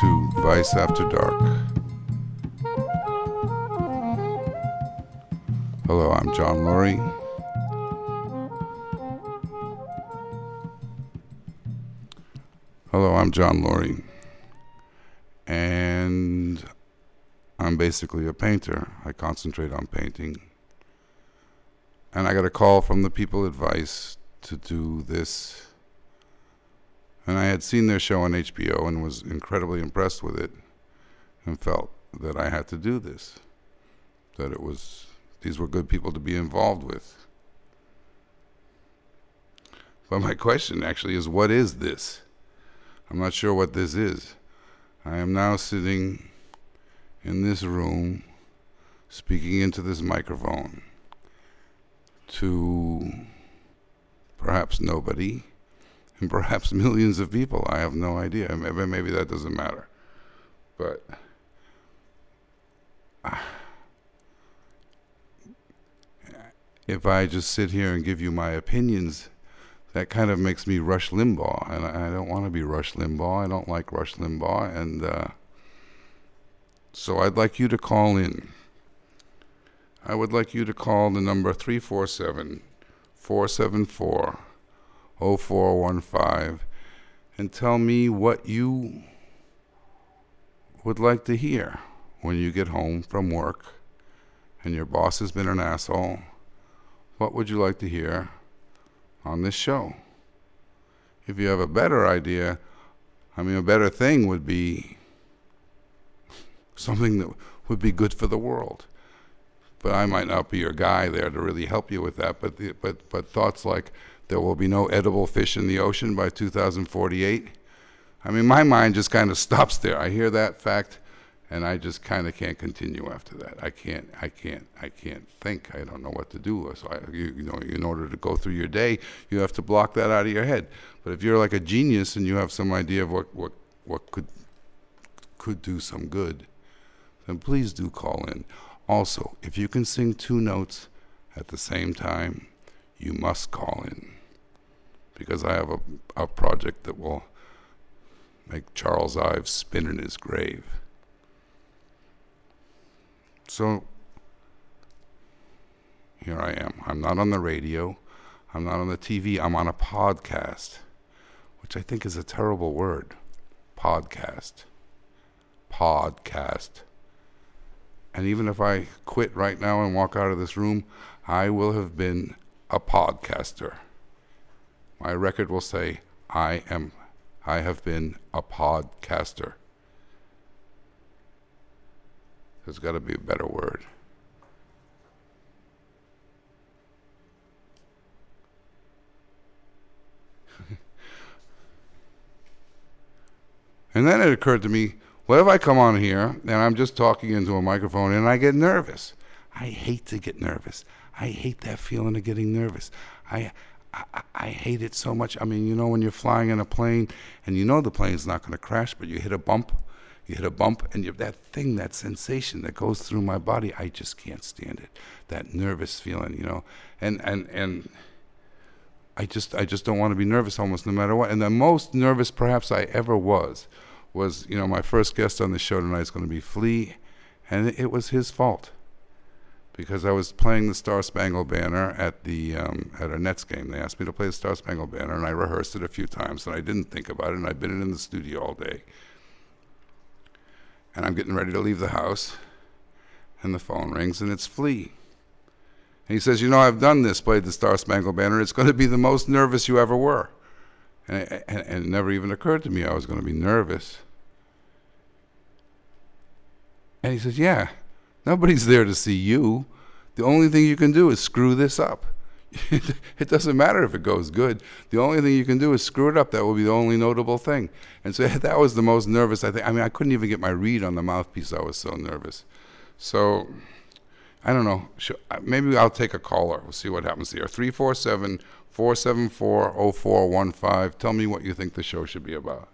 to Vice After Dark. Hello, I'm John Lurie. Hello, I'm John Lurie. And I'm basically a painter. I concentrate on painting. And I got a call from the people at Vice to do this and I had seen their show on HBO and was incredibly impressed with it and felt that I had to do this. That it was, these were good people to be involved with. But my question actually is what is this? I'm not sure what this is. I am now sitting in this room speaking into this microphone to perhaps nobody and perhaps millions of people. I have no idea. Maybe, maybe that doesn't matter. But if I just sit here and give you my opinions, that kind of makes me Rush Limbaugh, and I, I don't want to be Rush Limbaugh. I don't like Rush Limbaugh, and uh, so I'd like you to call in. I would like you to call the number 347 474 0415 and tell me what you would like to hear when you get home from work and your boss has been an asshole. What would you like to hear on this show? If you have a better idea, I mean, a better thing would be something that would be good for the world. But I might not be your guy there to really help you with that. But the, but but thoughts like there will be no edible fish in the ocean by 2048. I mean, my mind just kind of stops there. I hear that fact, and I just kind of can't continue after that. I can't, I can't, I can't think. I don't know what to do. So, I, you, you know, in order to go through your day, you have to block that out of your head. But if you're like a genius and you have some idea of what, what, what could, could do some good, then please do call in. Also, if you can sing two notes at the same time, you must call in because I have a, a project that will make Charles Ives spin in his grave. So here I am. I'm not on the radio. I'm not on the TV. I'm on a podcast, which I think is a terrible word. Podcast. Podcast. And even if I quit right now and walk out of this room, I will have been a podcaster my record will say, I am I have been a podcaster. There's got to be a better word. and then it occurred to me, what if I come on here and I'm just talking into a microphone and I get nervous? I hate to get nervous. I hate that feeling of getting nervous. I I, I, hate it so much. I mean, you know, when you're flying in a plane and you know the plane's not going to crash, but you hit a bump, you hit a bump, and you, that thing, that sensation that goes through my body, I just can't stand it. That nervous feeling, you know, and and and I just I just don't want to be nervous almost no matter what. And the most nervous perhaps I ever was was you know my first guest on the show tonight is going to be Flea, and it, it was his fault because I was playing the Star Spangled Banner at the um, at a Nets game. They asked me to play the Star Spangled Banner, and I rehearsed it a few times, and I didn't think about it, and I've been in the studio all day. And I'm getting ready to leave the house, and the phone rings, and it's Flea. And he says, "You know, I've done this, played the Star Spangled Banner. It's going to be the most nervous you ever were." And it, and it never even occurred to me I was going to be nervous. And he says, "Yeah." Nobody's there to see you. The only thing you can do is screw this up. it doesn't matter if it goes good. The only thing you can do is screw it up. That will be the only notable thing. And so that was the most nervous I think. I mean, I couldn't even get my reed on the mouthpiece. I was so nervous. So I don't know. Uh, maybe I'll take a caller. We'll see what happens here. 347 474 0415. Tell me what you think the show should be about.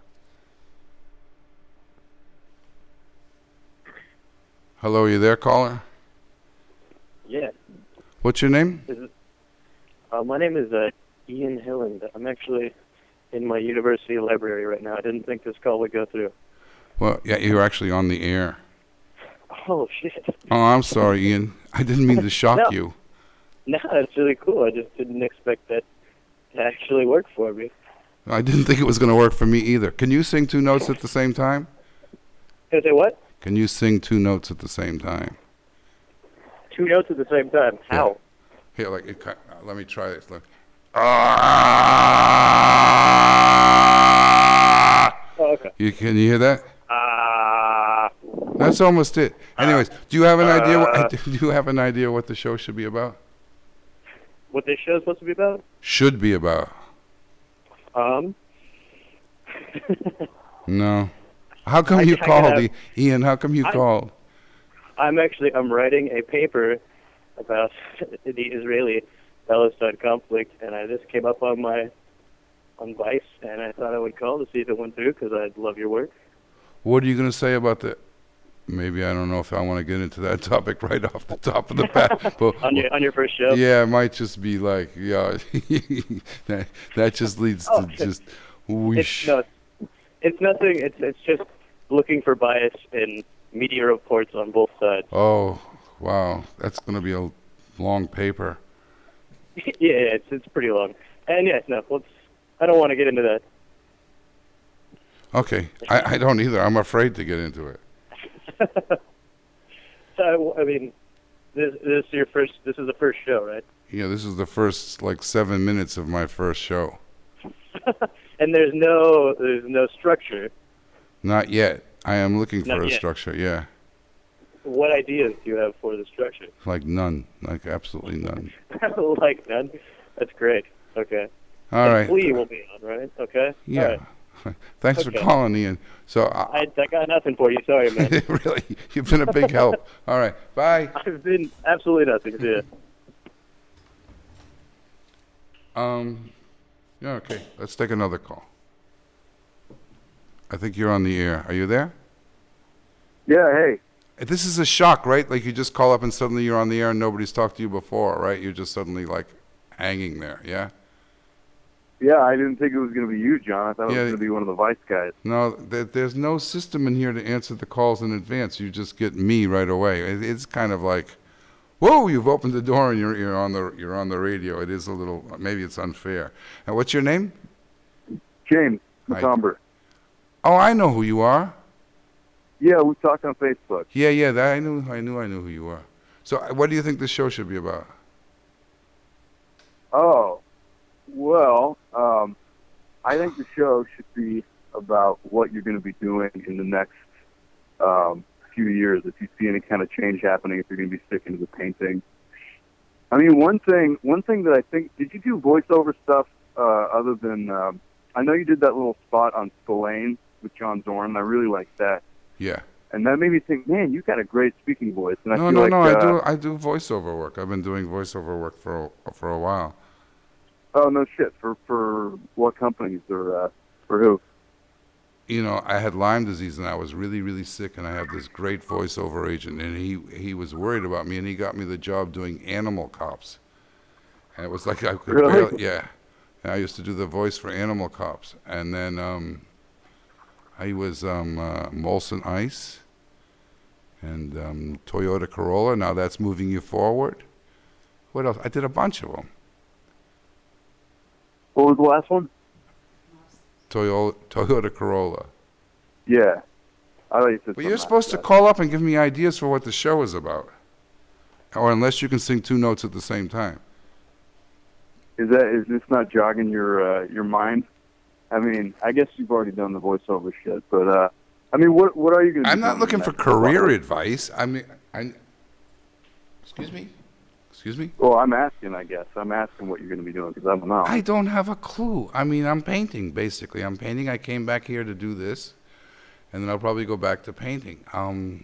Hello, are you there, caller? Yeah. What's your name? It, uh, my name is uh, Ian Hilland. I'm actually in my university library right now. I didn't think this call would go through. Well, yeah, you're actually on the air. Oh shit! Oh, I'm sorry, Ian. I didn't mean to shock No. you. No, that's really cool. I just didn't expect that to actually work for me. I didn't think it was going to work for me either. Can you sing two notes at the same time? Can I say what? Can you sing two notes at the same time? Two notes at the same time. How? Here, like, it, uh, let me try this. Look. Ah! Oh, okay. You can you hear that? Ah. That's almost it. Anyways, do you have an idea? What, do you have an idea what the show should be about? what this show's supposed to be about? Should be about. Um. No. How come I- you I called, have- Ian? How come you I- called? I'm actually I'm writing a paper about the Israeli-Palestine conflict, and I just came up on my on Vice, and I thought I would call to see if it went through because I love your work. What are you going to say about the? Maybe I don't know if I want to get into that topic right off the top of the bat. But On your on your first show. yeah, it might just be like yeah, that, that just leads Oh, to just It's whoosh. no, it's, it's nothing. It's it's just looking for bias in media reports on both sides. Oh wow, that's going to be a long paper. yeah, yeah, it's it's pretty long. And yes, no, let's. I don't want to get into that. Okay, I, I don't either. I'm afraid to get into it. So I, I mean, this this is your first. This is the first show, right? Yeah, this is the first like seven minutes of my first show. and there's no there's no structure. Not yet. I am looking for Not a yet. structure. Yeah, What ideas do you have for the structure? like none, like absolutely none. like none. That's great. Okay. All And right. Flea will be on, right? Okay. Yeah. right. Thanks Okay. for calling, Ian. So I, I, I got nothing for you. Sorry, man. really, you've been a big help. All right, bye. I've been absolutely nothing. Ya. Um, yeah, okay. Let's take another call. I think you're on the air. Are you there? Yeah, hey. This is a shock, right? Like you just call up and suddenly you're on the air and nobody's talked to you before, right? You're just suddenly like hanging there, yeah? Yeah, I didn't think it was going to be you, John. I thought it was going to be one of the Vice guys. No, there, there's no system in here to answer the calls in advance. You just get me right away. It, it's kind of like, whoa, you've opened the door and you're, you're on the you're on the radio. It is a little maybe it's unfair. And what's your name? James. McComber. Oh, I know who you are. Yeah, we talked on Facebook. Yeah, yeah, that I knew, I knew, I knew who you are. So, uh, what do you think the show should be about? Oh, well, um, I think the show should be about what you're going to be doing in the next um, few years. If you see any kind of change happening, if you're going to be sticking to the painting. I mean, one thing, one thing that I think, did you do voiceover stuff uh, other than? Um, I know you did that little spot on Spillane with John Zorn. I really like that. Yeah. and that made me think, man, you got a great speaking voice. And I No, no, like, no. uh, I do, I do voiceover work. I've been doing voiceover work for a, for a while. Oh no, shit. For for what companies or uh, for who? you know, I had Lyme disease and I was really, really sick, and I have this great voiceover agent, and he he was worried about me, and he got me the job doing Animal Cops, and it was like I could Really? barely, yeah. And I used to do the voice for Animal Cops, and then um, I was um, uh, Molson Ice, and um, Toyota Corolla. Now that's moving you forward. What else? I did a bunch of them. What was the last one? Toyota Toyota Corolla. Yeah, I said. Well, you're supposed to call up and give me ideas for what the show is about. Or unless you can sing two notes at the same time. Is that is this not jogging your uh, your mind? I mean, I guess you've already done the voiceover shit, but uh, I mean, what what are you going to? I'm not looking for career advice. I mean, I. Excuse me? Excuse me? Well, I'm asking. I guess I'm asking what you're going to be doing because I don't know. I don't have a clue. I mean, I'm painting, basically. I'm painting. I came back here to do this, and then I'll probably go back to painting. Um,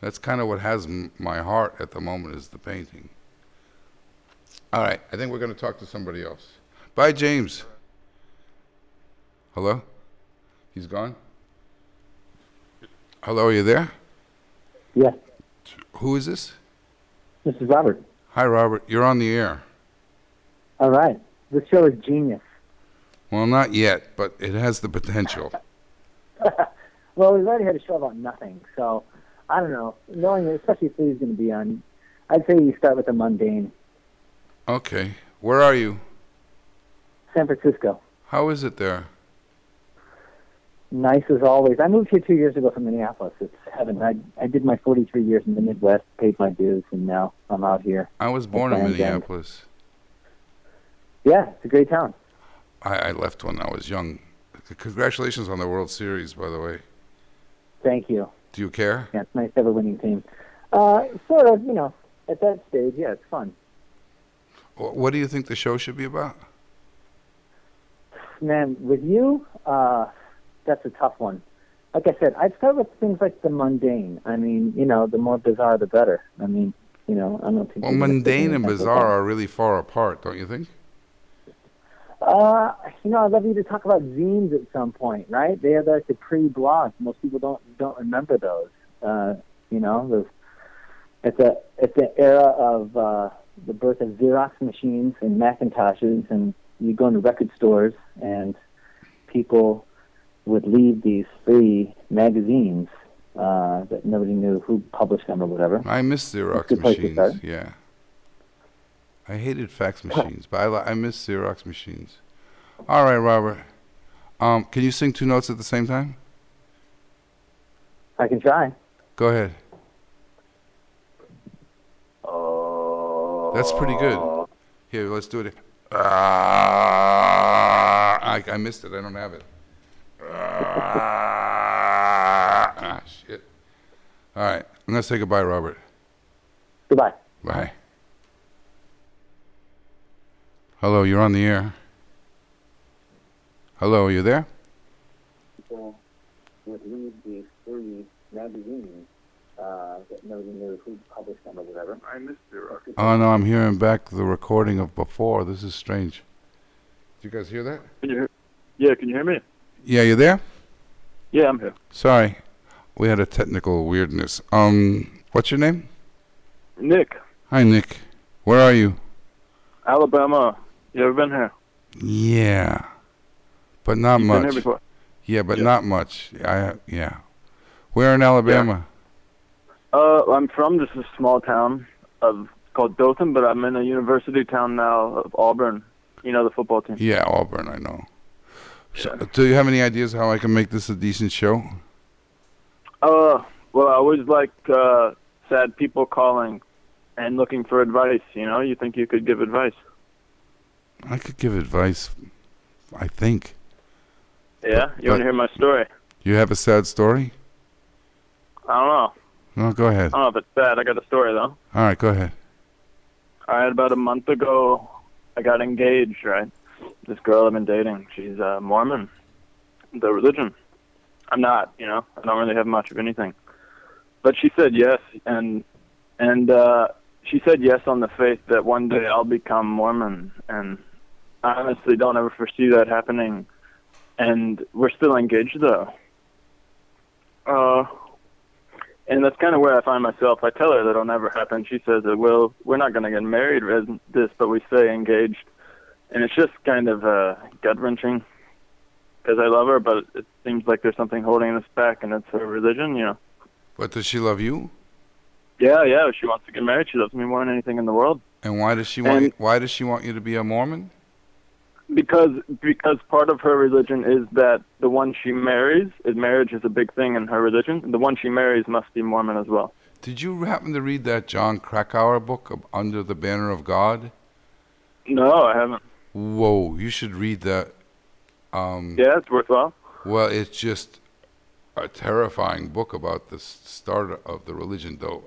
that's kind of what has m- my heart at the moment is the painting. All right, I think we're going to talk to somebody else. Bye, James. Hello? He's gone? Hello, are you there? Yes. Who is this? this is Robert. Hi, Robert. You're on the air. All right. This show is genius. Well, not yet, but it has the potential. Well, we've already had a show about nothing, so I don't know. Knowing, especially if he's going to be on, I'd say you start with the mundane. Okay. Where are you? San Francisco. How is it there? Nice as always. I moved here two years ago from Minneapolis. It's heaven. I I did my 43 years in the Midwest, paid my dues, and now I'm out here. I was born in. Minneapolis. Yeah, it's a great town. I, I left when I was young. C- Congratulations on the World Series, by the way. Thank you. Do you care? Yeah, it's nice to have a winning team. Uh, sort of, you know, at that stage, yeah, it's fun. What do you think the show should be about? Man, with you, uh, that's a tough one. Like I said, I'd start with things like the mundane. I mean, you know, the more bizarre, the better. I mean, you know, I don't think. Well, you're gonna fit mundane and bizarre are really far apart, don't you think? Uh, you know, I'd love you to talk about zines at some point, right? They are like the pre-blogs. Most people don't don't remember those. Uh, you know, those at the at the era of uh, the birth of Xerox machines and Macintoshes, and you go into record stores and people would leave these free magazines uh, that nobody knew who published them or whatever. I miss Xerox good place to machines. Yeah. I hated fax machines, but I, li- I miss Xerox machines. All right, Robert. Um, can you sing two notes at the same time? I can try. Go ahead. That's pretty good. Here, let's do it. Ah, I, I missed it. I don't have it. Ah, shit. All right. I'm going to say goodbye, Robert. Goodbye. Bye. Hello, you're on the air. Hello, are you there? people would read these free magazines uh, that nobody knew who published them or whatever. I missed Xerox. Oh, no, I'm hearing back the recording of before. This is strange. Did you guys hear that? Can you hear? Yeah, can you hear me? Yeah, you there? Yeah, I'm here. Sorry. We had a technical weirdness. Um, what's your name? Nick, Hi, Nick. Where are you? Alabama. You ever been here? Yeah. But not You've much. been here before. Yeah, but Yeah. not much. I yeah. Where in Alabama? Yeah. Uh, I'm from just a small town of called Dothan, but I'm in a university town now of Auburn. You know the football team. Yeah, Auburn, I know. So, do you have any ideas how I can make this a decent show? Uh, well, I always like uh, sad people calling and looking for advice. You know, you think you could give advice? I could give advice. I think. Yeah, But- you want to hear my story? You have a sad story? I don't know. No, go ahead. I don't know if it's bad. I got a story though. All right, go ahead. All right, about a month ago, I got engaged. Right, this girl I've been dating, she's uh, Mormon, the religion. I'm not. You know, I don't really have much of anything. But she said yes, and and uh, she said yes on the faith that one day I'll become Mormon, and I honestly don't ever foresee that happening. And we're still engaged though. Uh, and that's kind of where I find myself. I tell her that it'll never happen. She says it will. We're not going to get married this, but we stay engaged. And it's just kind of uh, gut wrenching because I love her, but it seems like there's something holding us back, and it's her religion, you know. But does she love you? Yeah, yeah. She wants to get married. She loves me more than anything in the world. And why does she want? And- why does she want you to be a Mormon? Because because part of her religion is that the one she marries, marriage is a big thing in her religion. The one she marries must be Mormon as well. Did you happen to read that Jon Krakauer book, Under the Banner of God? No, I haven't. Whoa, you should read that. Um, Yeah, it's worthwhile. Well, it's just a terrifying book about the start of the religion, though.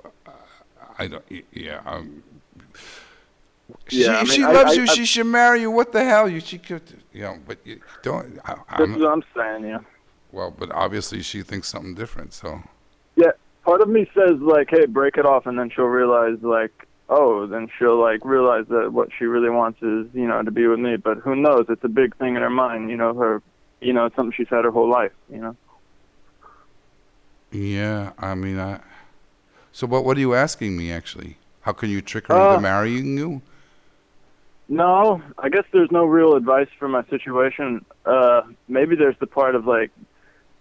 I don't. Yeah. Um, she, Yeah, I mean, she I- loves I- you. She should marry you. What the hell? You she could. You know, but you don't. I, I'm, what I'm saying, yeah. well, but obviously she thinks something different. So Yeah, part of me says like, hey, break it off, and then she'll realize like, oh, then she'll like realize that what she really wants is you know to be with me. But who knows? It's a big thing in her mind. You know, her, you know, it's something she's had her whole life. You know. yeah, I mean, I. So what? What are you asking me actually? How can you trick her Uh, into marrying you? No, I guess there's no real advice for my situation. Uh, maybe there's the part of like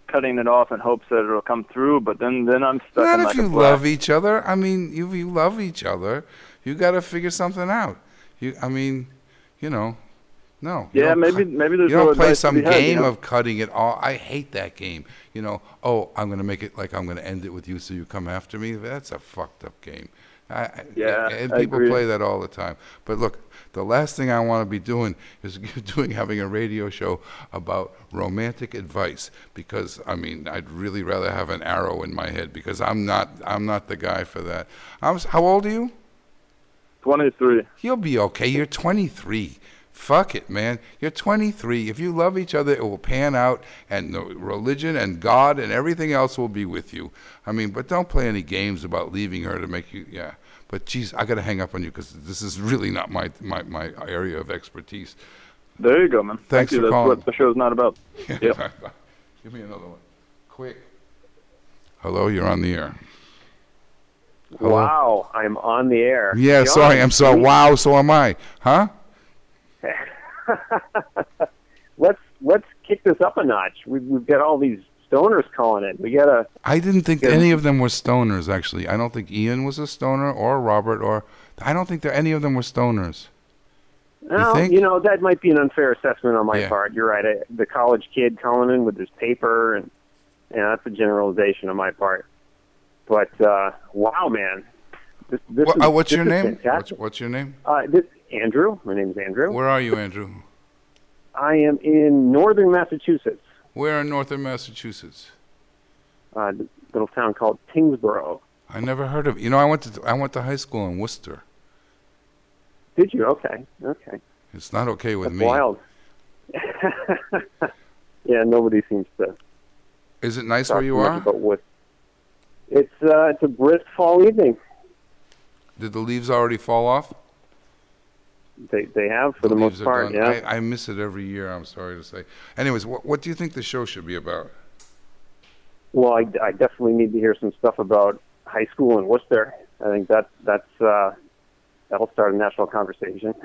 cutting it off in hopes that it'll come through, but then then I'm stuck Not in if like you love each other. I mean, you you love each other. You got to figure something out. You, I mean, you know, no. you Yeah, maybe maybe there's you no don't play some had, you game know? of cutting it all. I hate that game. You know, oh, I'm going to make it like I'm going to end it with you so you come after me. That's a fucked up game. I, I- Yeah, and I people play that all the time. But look, the last thing I want to be doing is doing having a radio show about romantic advice because I mean I'd really rather have an arrow in my head because I'm not I'm not the guy for that. I'm s- how old are you? 23. You'll be okay. You're 23. Fuck it, man. You're 23. If you love each other, it will pan out, and the religion and God and everything else will be with you. I mean, but don't play any games about leaving her to make you. Yeah. But geez, I got to hang up on you because this is really not my, my my area of expertise. There you go, man. Thanks Thank you. for That's calling. what the show's not about. Yep. Give me another one, quick. Hello, you're on the air. Hello? Wow, I'm on the air. Yeah, sorry, I'm so Wow, so am I. Huh? let's let's kick this up a notch. We've, we've got all these stoners calling in. We gotta. I didn't think any of them were stoners. Actually, I don't think Ian was a stoner or Robert or I don't think that any of them were stoners. Well, think? you know that might be an unfair assessment on my Yeah. part. You're right. I, the college kid calling in with his paper, and yeah, that's a generalization on my part. But uh, wow, man, this, this Wha- is, uh, what's this your name? What's, what's your name? Uh, this Andrew. My name is Andrew. Where are you, Andrew? I am in northern Massachusetts, Where in northern Massachusetts? uh, a little town called Tyngsboro. I never heard of. You know, I went to I went to high school in Worcester. Did you? Okay, okay. It's not okay with That's me. wild. yeah, nobody seems to Is it nice where you are? about what. It's uh, it's a brisk fall evening. Did the leaves already fall off? They they have for the, leaves most part. done. Yeah. I, I miss it every year. I'm sorry to say. Anyways, what what do you think the show should be about? Well, I, I definitely need to hear some stuff about high school in Worcester. I think that that's uh, that'll start a national conversation.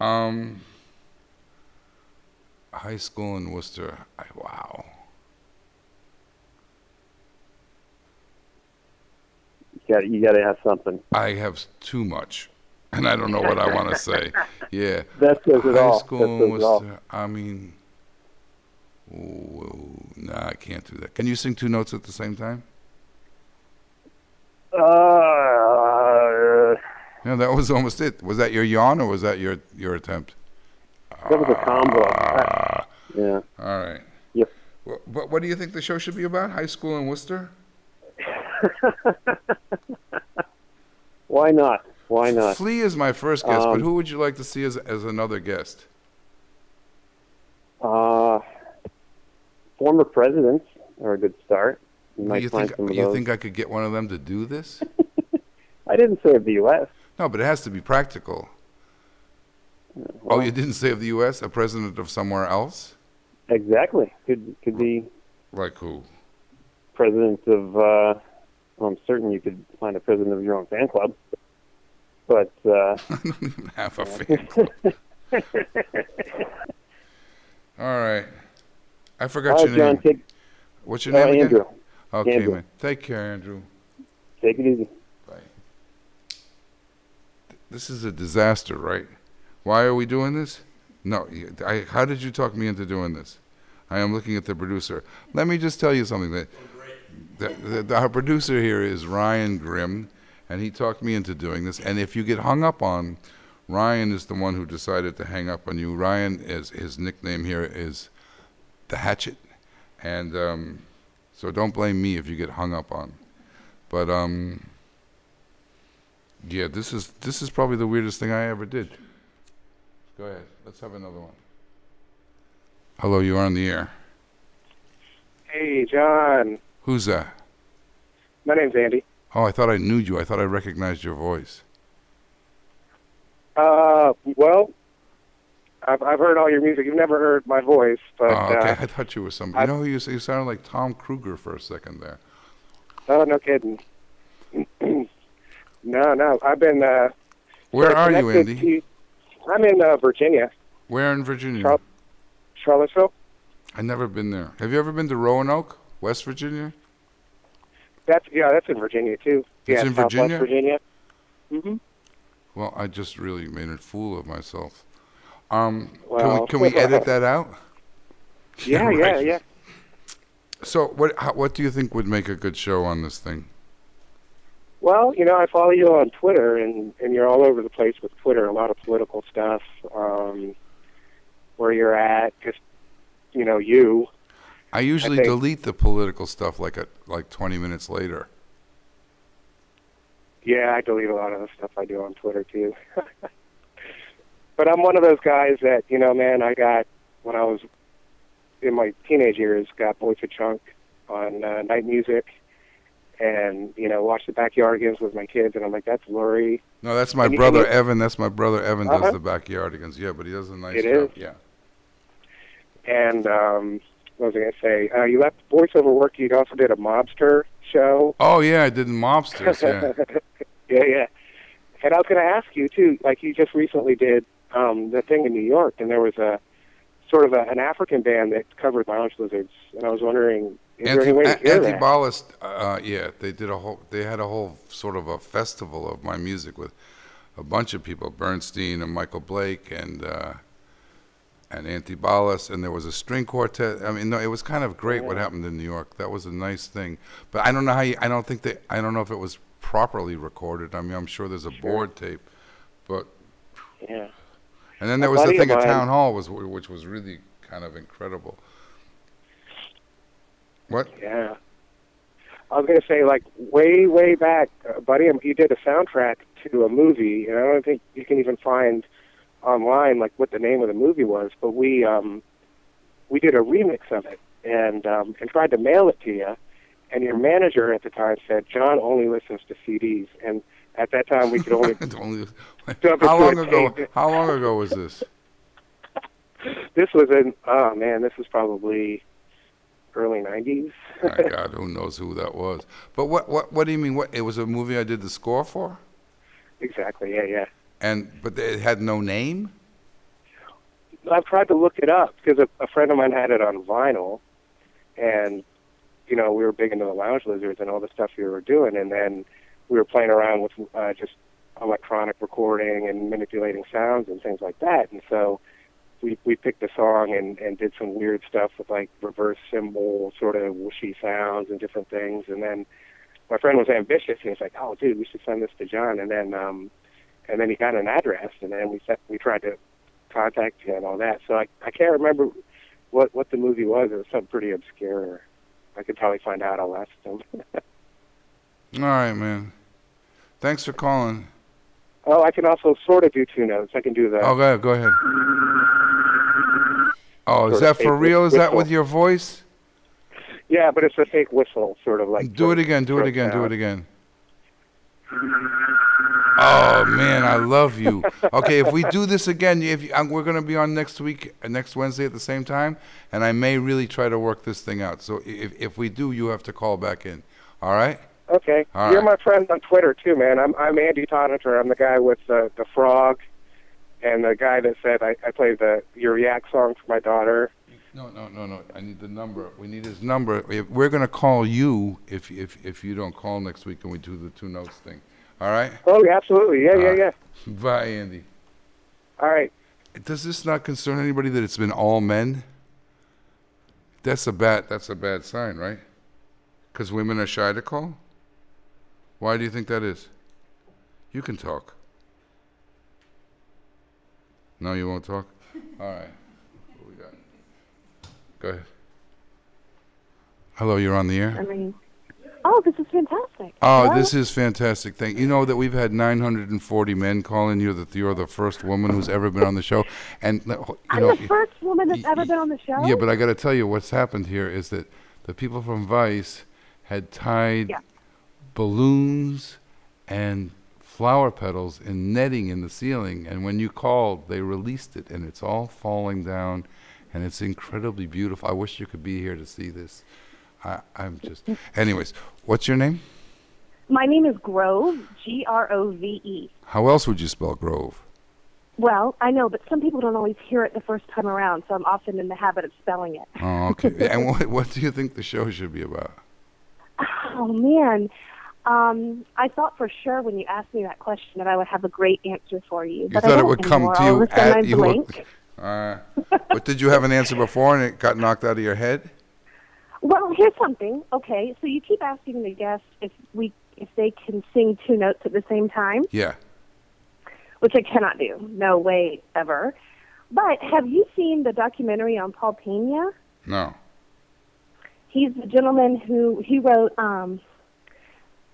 Um, high school in Worcester. I, wow. you got you got to have something. I have too much, and I don't know what I want to say. Yeah. That says it High all. school in all. Worcester. I mean, whoa, nah, I can't do that. Can you sing two notes at the same time? Uh, Yeah, that was almost it. Was that your yawn or was that your your attempt? that was a combo. Uh, yeah. All right. Yep. Well, but what do you think the show should be about? High school in Worcester? Why not? Why not? Flea is my first guest, but Um, who would you like to see as as another guest? Uh, former presidents are a good start. You you think you think I could get one of them to do this? I didn't say of the U.S. no, but it has to be practical. oh, you didn't say of the U.S. A president of somewhere else? Exactly. Could could be Like who? president of. Uh, well, I'm certain you could find a president of your own fan club. But uh, I don't even have a fan club. All right. I forgot all your John, name. take What's your uh, name again? Andrew. Okay, Andrew. man. Take care, Andrew. Take it easy. Bye. This is a disaster, right? Why are we doing this? No. I, how did you talk me into doing this? I am looking at the producer. Let me just tell you something. That the, the, our producer here is Ryan Grimm, and he talked me into doing this. And if you get hung up on, Ryan is the one who decided to hang up on you. Ryan is his nickname here is the Hatchet, and um, so don't blame me if you get hung up on. But um, yeah, this is this is probably the weirdest thing I ever did. Go ahead. Let's have another one. Hello, you are on the air. Hey, John. Who's that? My name's Andy. Oh, I thought I knew you. I thought I recognized your voice. Uh, well, I've I've heard all your music. You've never heard my voice, but oh, okay. uh, I thought you were somebody. I- You know you, you sounded like Tom Kruger for a second there. oh, no kidding. no, no. I've been. Uh, Where are you, Andy? to- I'm in uh, Virginia, Where in Virginia? Char- Charlottesville. I've never been there. Have you ever been to Roanoke, West Virginia? That's yeah, that's in Virginia too. It's yeah, in Southwest Virginia? Virginia. hmm Well, I just really made a fool of myself. Um, Well- can we can we edit that out? Yeah, yeah, right. yeah. So what how, what do you think would make a good show on this thing? Well, you know, I follow you on Twitter, and and you're all over the place with Twitter. A lot of political stuff. Um, where you're at, just you know, you. I usually think- delete the political stuff like a, like 20 minutes later. Yeah, I delete a lot of the stuff I do on Twitter too. but I'm one of those guys that you know, man. I got when I was in my teenage years, got Boys to Chunk on uh, night music, and you know, watched the Backyardigans with my kids, and I'm like, that's Lurie. No, that's my And brother Evan. That's my brother Evan does Uh-huh. the backyardigans. Yeah, but he does a nice It job. is. Yeah. And um, what was I going to say? Uh, you left voiceover work. You also did a mobster show. Oh yeah, I did mobsters. Yeah. yeah, yeah. And I was going to ask you too. Like you just recently did um, the thing in New York, and there was a sort of a, an African band that covered lounge lizards, and I was wondering, is there any way to hear that? Antibalas, uh, yeah, they did a whole. They had a whole sort of a festival of my music with a bunch of people, Bernstein and Michael Blake and uh, and Antibalas, and there was a string quartet. I mean, no, it was kind of great what happened in New York. That was a nice thing, but I don't know how. You, I don't think that. I don't know if it was properly recorded. I mean, I'm sure there's a board tape, but Yeah. and then there was the thing at Town Hall, was which was really kind of incredible. What? Yeah. I was going to say, like, way, way back, uh, buddy, he did a soundtrack to a movie, and I don't think you can even find online, like, what the name of the movie was, but we, um, we did a remix of it and, um, and tried to mail it to you, and your manager at the time said, John only listens to CDs, and at that time we could only, Only- how long ago? How long ago was this? this was in, oh man, this was probably early 90s. My God, who knows who that was? But what? What? What do you mean? What? It was a movie I did the score for, exactly, yeah, yeah. And but it had no name. I've tried to look it up because a, a friend of mine had it on vinyl, and you know we were big into the lounge lizards and all the stuff we were doing, and then we were playing around with uh, just electronic recording and manipulating sounds and things like that, and so we we picked a song and and did some weird stuff with like reverse cymbal sort of whooshy sounds and different things, and then my friend was ambitious and he was like, oh dude, we should send this to John, and then um and then he got an address, and then we set we tried to contact him and all that. So I I can't remember what what the movie was. It was something pretty obscure. I could probably find out. I'll ask them. All right, man. Thanks for calling. oh, I can also sort of do two notes. I can do that. Oh, go ahead. Go ahead. Oh, is Sort that for real? Is that with your voice? yeah, but it's a fake whistle, sort of like. Do it again. Do it again. Do it again. Oh man, I love you. Okay, if we do this again, if you, we're going to be on next week, uh, next Wednesday at the same time, and I may really try to work this thing out. So if if we do, you have to call back in. All right? Okay, All you're right. my friend on Twitter too, man. I'm I'm Andy Tonitor. I'm the guy with the the frog, and the guy that said I, I played the your yak song for my daughter. No, no, no, no. I need the number. We need his number. We're going to call you if if if you don't call next week and we do the two notes thing. All right? Oh, yeah, absolutely. Yeah, yeah, Uh, yeah. Bye, Andy. All right. Does this not concern anybody that it's been all men? That's a bad. That's a bad sign, right? Because women are shy to call. Why do you think that is? You can talk. No, you won't talk. All right. What we got? Go ahead. Hello, you're on the air. I mean, oh, this is fantastic. Oh, Hello? this is fantastic. Thank you. Know that we've had 940 men calling you that you're the first woman who's ever been on the show, and you I'm know. the first woman that's y- ever been on the show. Yeah, but I got to tell you, what's happened here is that the people from Vice had tied Yeah. balloons and flower petals in netting in the ceiling, and when you called, they released it, and it's all falling down, and it's incredibly beautiful. I wish you could be here to see this. I, I'm just. Anyways, what's your name? My name is Grove, G R O V E. How else would you spell Grove? Well, I know, but some people don't always hear it the first time around, so I'm often in the habit of spelling it. Oh, okay. and what what do you think the show should be about? Oh man, um, I thought for sure when you asked me that question that I would have a great answer for you. You but I thought it would come to you of a sudden at you. blank. Uh, but did you have an answer before and it got knocked out of your head? Well, here's something. Okay, so you keep asking the guests if we if they can sing two notes at the same time, Yeah. which I cannot do. No way ever. But have you seen the documentary on Paul Pena? No. He's the gentleman who he wrote um,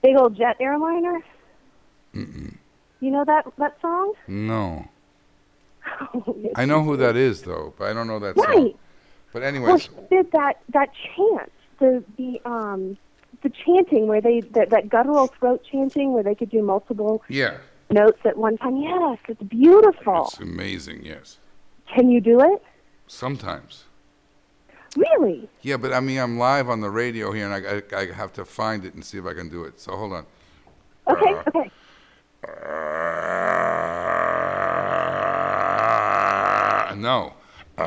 Big Old Jet Airliner. Mm-mm. You know that that song? No. I know who that is though, but I don't know that song. But Well, anyways, he did that that chant, the the um the chanting where they that, that guttural throat chanting where they could do multiple yeah. notes at one time. Yes, it's beautiful. It's amazing, yes. Can you do it? Sometimes. Really? Yeah, but I mean, I'm live on the radio here, and I, I, I have to find it and see if I can do it. So hold on. Okay, Uh, okay. Uh, no. Uh,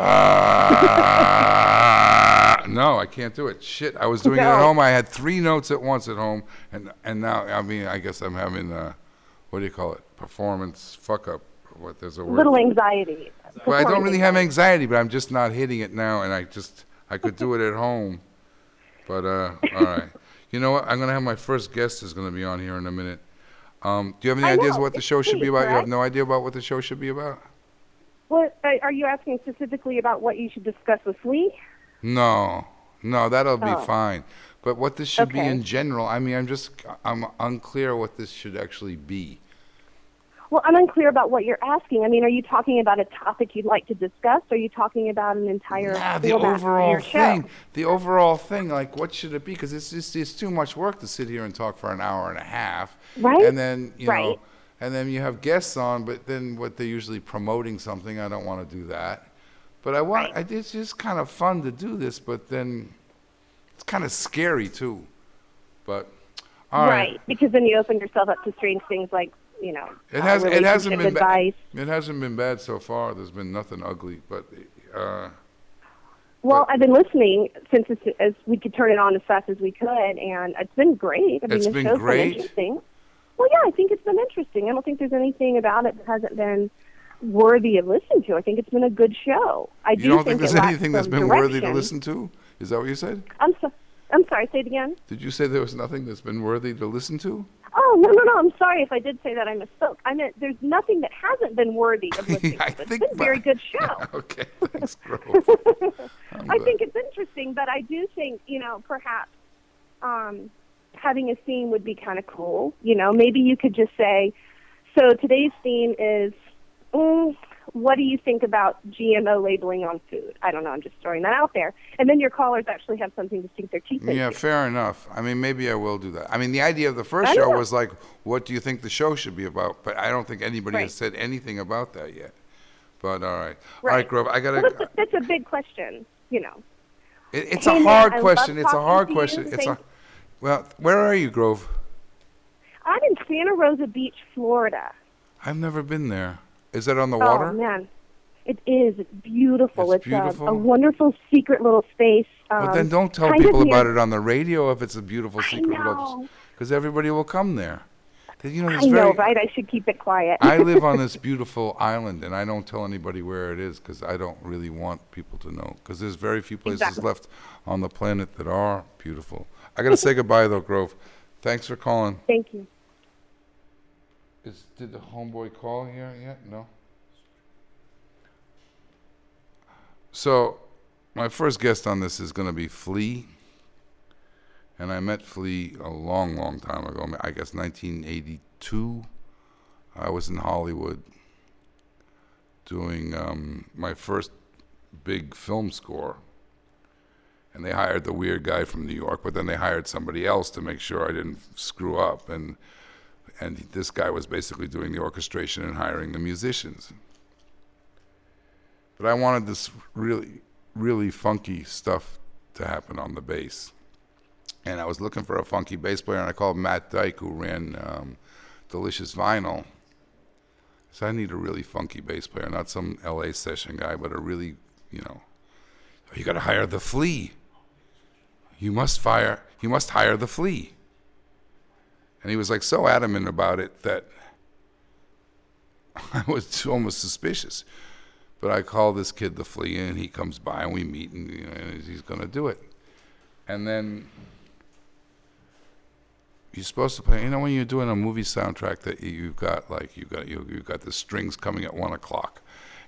no, I can't do it. Shit, I was doing it at No. home. I had three notes at once at home, and and now I mean, I guess I'm having uh, what do you call it? Performance fuck up. What there's a word. Little anxiety. Well, I don't really have anxiety, but I'm just not hitting it now, and I just I could do it at home. But uh, all right, you know what? I'm gonna have my first guest is gonna be on here in a minute. Um, do you have any I ideas know, what the it's show should be sweet, about? You have correct? no idea about what the show should be about? What uh, are you asking specifically about? What you should discuss with Lee? No, no, that'll be Oh. fine. But what this should be in general, I mean, I'm just I'm unclear what this should actually be. Well, I'm unclear about what you're asking. I mean, are you talking about a topic you'd like to discuss? Or are you talking about an entire Nah, the overall your show? thing, the overall thing, like what should it be? Because it's just it's too much work to sit here and talk for an hour and a half, Right? And then you know, Right. And then you have guests on, but then what they're usually promoting something. I don't want to do that, but I want. I, it's just kind of fun to do this, but then it's kind of scary too. But all right. right, because then you open yourself up to strange things like, you know, It uh, has. It hasn't been bad. advice. It hasn't been bad so far. There's been nothing ugly, but uh, Well, I've been listening since it's, as we could turn it on as fast as we could, and it's been great. I mean, It's been great? interesting. Well, yeah, I think it's been interesting. I don't think there's anything about it that hasn't been worthy of listening to. I think it's been a good show. I do you don't think it there's anything that's been worthy to listen to? Is that what you said? I'm so, I'm sorry. Say it again. Did you say there was nothing that's been worthy to listen to? Oh no no no! I'm sorry if I did say that. I misspoke. I meant there's nothing that hasn't been worthy of listening to. I It's think been a very good show. okay, thanks, I think it's interesting, but I do think you know perhaps um, having a theme would be kind of cool. You know, maybe you could just say, so today's theme is. Mm, what do you think about GMO labeling on food? I don't know. I'm just throwing that out there. And then your callers actually have something to sink their teeth into. Yeah, fair enough. I mean, maybe I will do that. I mean, the idea of the first show know. was like, what do you think the show should be about? But I don't think anybody has said anything about that yet. But all right, all right, Right. Grove. I gotta. that's, a, that's a big question. You know. It, it's Hey, a man, hard I love question. It's a hard question. It's a. Well, where are you, Grove? I'm in Santa Rosa Beach, Florida. I've never been there. Is that on the water? Oh man, it is. It's beautiful. It's It's, a- beautiful? A, wonderful secret little space. Um, Well, then don't tell people about it on the radio if it's a beautiful secret know. because everybody will come there. You know, I very, know, right? I should keep it quiet. I live on this beautiful island, and I don't tell anybody where it is because I don't really want people to know. Because there's very few places Exactly. left on the planet that are beautiful. I got to say goodbye, though, Grove. Thanks for calling. Thank you. Is, did the homeboy call here yet? No. So, my first guest on this is going to be Flea. And I met Flea a long, long time ago. I guess 1982. I was in Hollywood doing um, my first big film score. And they hired the weird guy from New York, but then they hired somebody else to make sure I didn't screw up. And and this guy was basically doing the orchestration and hiring the musicians. But I wanted this really, really funky stuff to happen on the bass. And I was looking for a funky bass player, and I called Matt Dike, who ran um, Delicious Vinyl. So I need a really funky bass player, not some LA session guy, but a really, you know, you got to hire the flea. You must fire, you must hire the flea. And he was like so adamant about it that I was almost suspicious. But I call this kid the flea, and he comes by, and we meet, and, you know, and he's going to do it. And then you're supposed to play. You know, when you're doing a movie soundtrack, that you- you've got like you've got you've got the strings coming at one o'clock,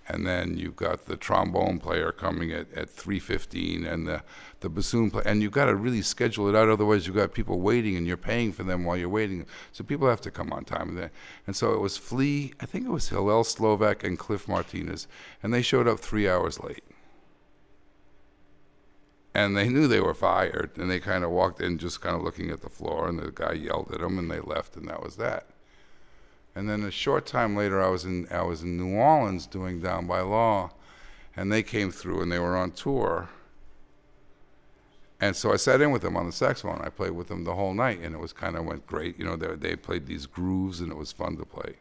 and then you've got the trombone player coming at, at three fifteen, and the the bassoon player, and you've got to really schedule it out. Otherwise, you've got people waiting, and you're paying for them while you're waiting. So people have to come on time. And so it was Flea. I think it was Hillel Slovak and Cliff Martinez, and they showed up three hours late and they knew they were fired and they kind of walked in just kind of looking at the floor and the guy yelled at them and they left and that was that and then a short time later i was in i was in new orleans doing down by law and they came through and they were on tour. And so i sat in with them on the saxophone. I played with them the whole night and it was kind of went great you know they, they played these grooves and it was fun to play.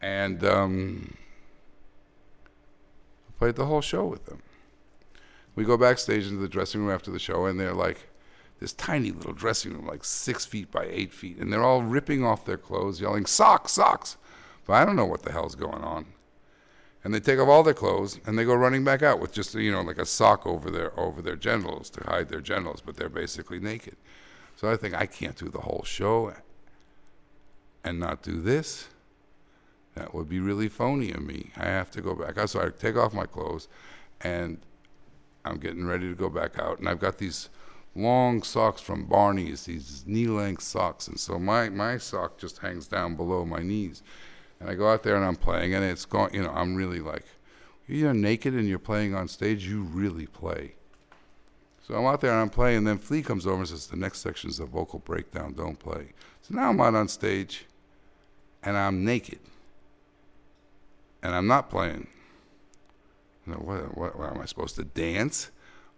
And um, I played the whole show with them. We go backstage into the dressing room after the show, and they're like this tiny little dressing room, like six feet by eight feet, and they're all ripping off their clothes, yelling "socks, socks!" But I don't know what the hell's going on. And they take off all their clothes and they go running back out with just you know like a sock over their over their genitals to hide their genitals, but they're basically naked. So I think I can't do the whole show and not do this. That would be really phony of me. I have to go back. So I take off my clothes and I'm getting ready to go back out, and I've got these long socks from Barney's, these knee-length socks, and so my my sock just hangs down below my knees, and I go out there and I'm playing, and it's going, you know, I'm really like, you're naked and you're playing on stage, you really play. So I'm out there and I'm playing, and then Flea comes over and says, the next section is a vocal breakdown, don't play. So now I'm out on stage, and I'm naked, and I'm not playing. You know, what, what, what am I supposed to dance?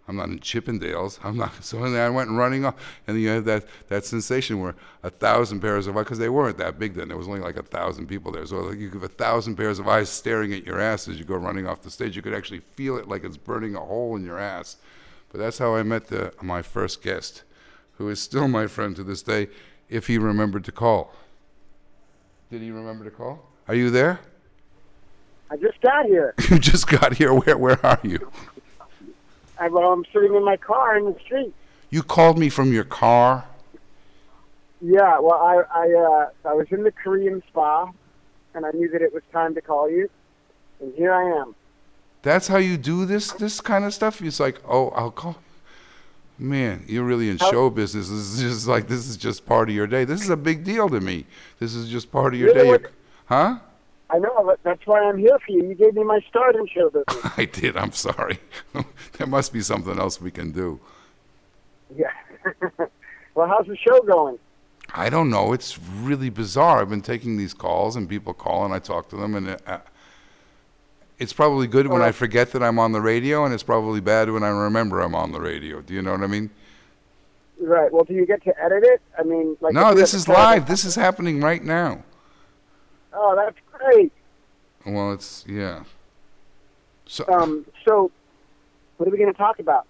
I'm not in Chippendales. I'm not. So then I went running off, and you have that, that sensation where a thousand pairs of eyes, because they weren't that big then. There was only like a thousand people there. So like you have a thousand pairs of eyes staring at your ass as you go running off the stage. You could actually feel it like it's burning a hole in your ass. But that's how I met the, my first guest, who is still my friend to this day, if he remembered to call. Did he remember to call? Are you there? I just got here. you just got here. Where where are you? I, well, I'm sitting in my car in the street. You called me from your car. Yeah, well, I I uh, I was in the Korean spa, and I knew that it was time to call you, and here I am. That's how you do this this kind of stuff. It's like, oh, I'll call. Man, you're really in How- show business. This is just like this is just part of your day. This is a big deal to me. This is just part of your Really? day. You're- Huh? I know, but that's why I'm here for you. You gave me my start in show business. I did. I'm sorry. there must be something else we can do. yeah. well, how's the show going? I don't know. It's really bizarre. I've been taking these calls and people call and I talk to them and it, uh, it's probably good when I forget that I'm on the radio and it's probably bad when I remember I'm on the radio. Do you know what I mean? Right. Well, do you get to edit it? I mean, like. no, this is live. This is happening right now. Oh, that's great. Well, it's yeah. So Um. So, what are we going to talk about?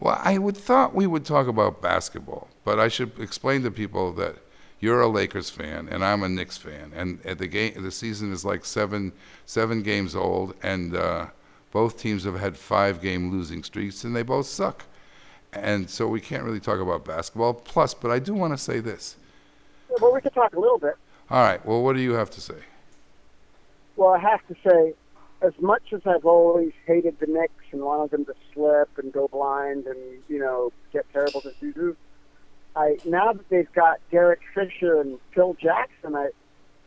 Well, I would thought we would talk about basketball, but I should explain to people that you're a Lakers fan and I'm a Knicks fan, and at the game the season is like seven seven games old, and uh, both teams have had five game losing streaks, and they both suck, and so we can't really talk about basketball. Plus, but I do want to say this. Well, we could talk a little bit. All right. Well, what do you have to say? Well, I have to say, as much as I've always hated the Knicks and wanted them to slip and go blind and you know get terrible diseases, I now that they've got Derek Fisher and Phil Jackson, I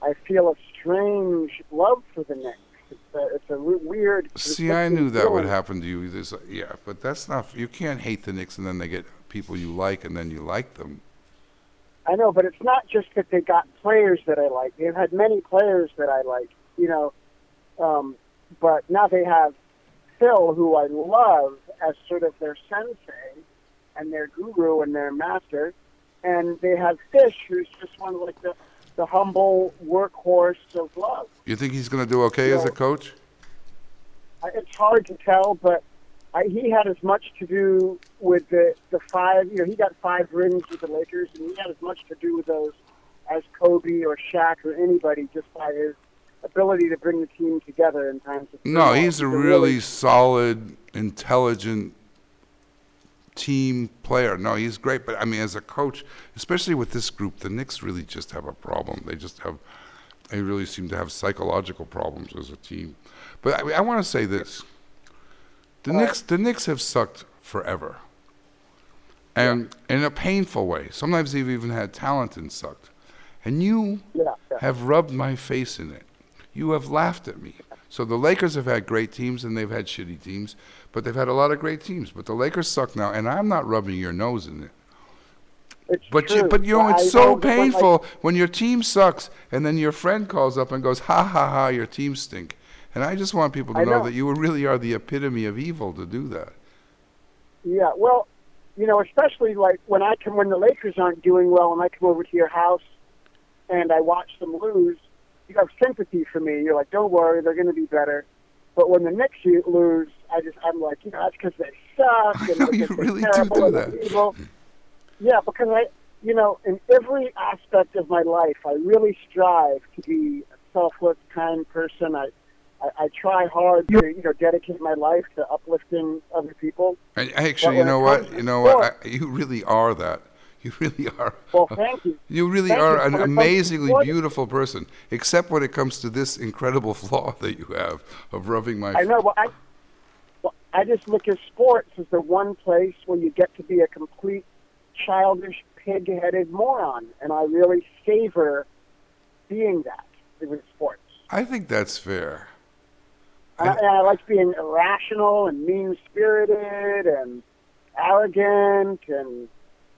I feel a strange love for the Knicks. It's a, it's a weird. See, I knew that would happen to you. Yeah, but that's not. You can't hate the Knicks and then they get people you like and then you like them. I know, but it's not just that they got players that I like. They've had many players that I like, you know. Um, but now they have Phil, who I love as sort of their sensei and their guru and their master, and they have Fish, who's just one of like the the humble workhorse of love. You think he's going to do okay as a coach? I- It's hard to tell, but I, he had as much to do with the the five. You know, he got five rings with the Lakers, and he had as much to do with those as Kobe or Shaq or anybody, just by his ability to bring the team together in times of No, he's a a really solid, intelligent team player. No, he's great. But I mean, as a coach, especially with this group, the Knicks really just have a problem. They just have, they really seem to have psychological problems as a team. But I, I want to say this: the Knicks, the Knicks have sucked forever, and in a painful way. Sometimes they've even had talent and sucked, and you yeah, yeah. have rubbed my face in it. You have laughed at me. So the Lakers have had great teams and they've had shitty teams, but they've had a lot of great teams. But the Lakers suck now, and I'm not rubbing your nose in it. It's But true. you, but you know, I it's so know that when I- painful when your team sucks, and then your friend calls up and goes, "Ha ha ha, your team stink." And I just want people to know, know. that you really are the epitome of evil to do that. Yeah, well, you know, especially like when I come when the Lakers aren't doing well, and I come over to your house and I watch them lose, you have sympathy for me. You're like, don't worry, they're going to be better. But when the Knicks lose, I just I'm like, you know, that's because they suck. And know, because you really do terrible do that. evil. Yeah, because I, you know, in every aspect of my life, I really strive to be a selfless, kind person. I, I, I try hard to, you know, dedicate my life to uplifting other people. And actually, you know what? You know what? I, you really are that. You really are. Well, thank you. You really Thank are you. an amazingly beautiful person, except when it comes to this incredible flaw that you have of rubbing my. I know, but I, well, I just look at sports as the one place where you get to be a complete childish, pig-headed moron, and I really savor being that with sports. I think that's fair. And I, and I like being irrational and mean-spirited and arrogant and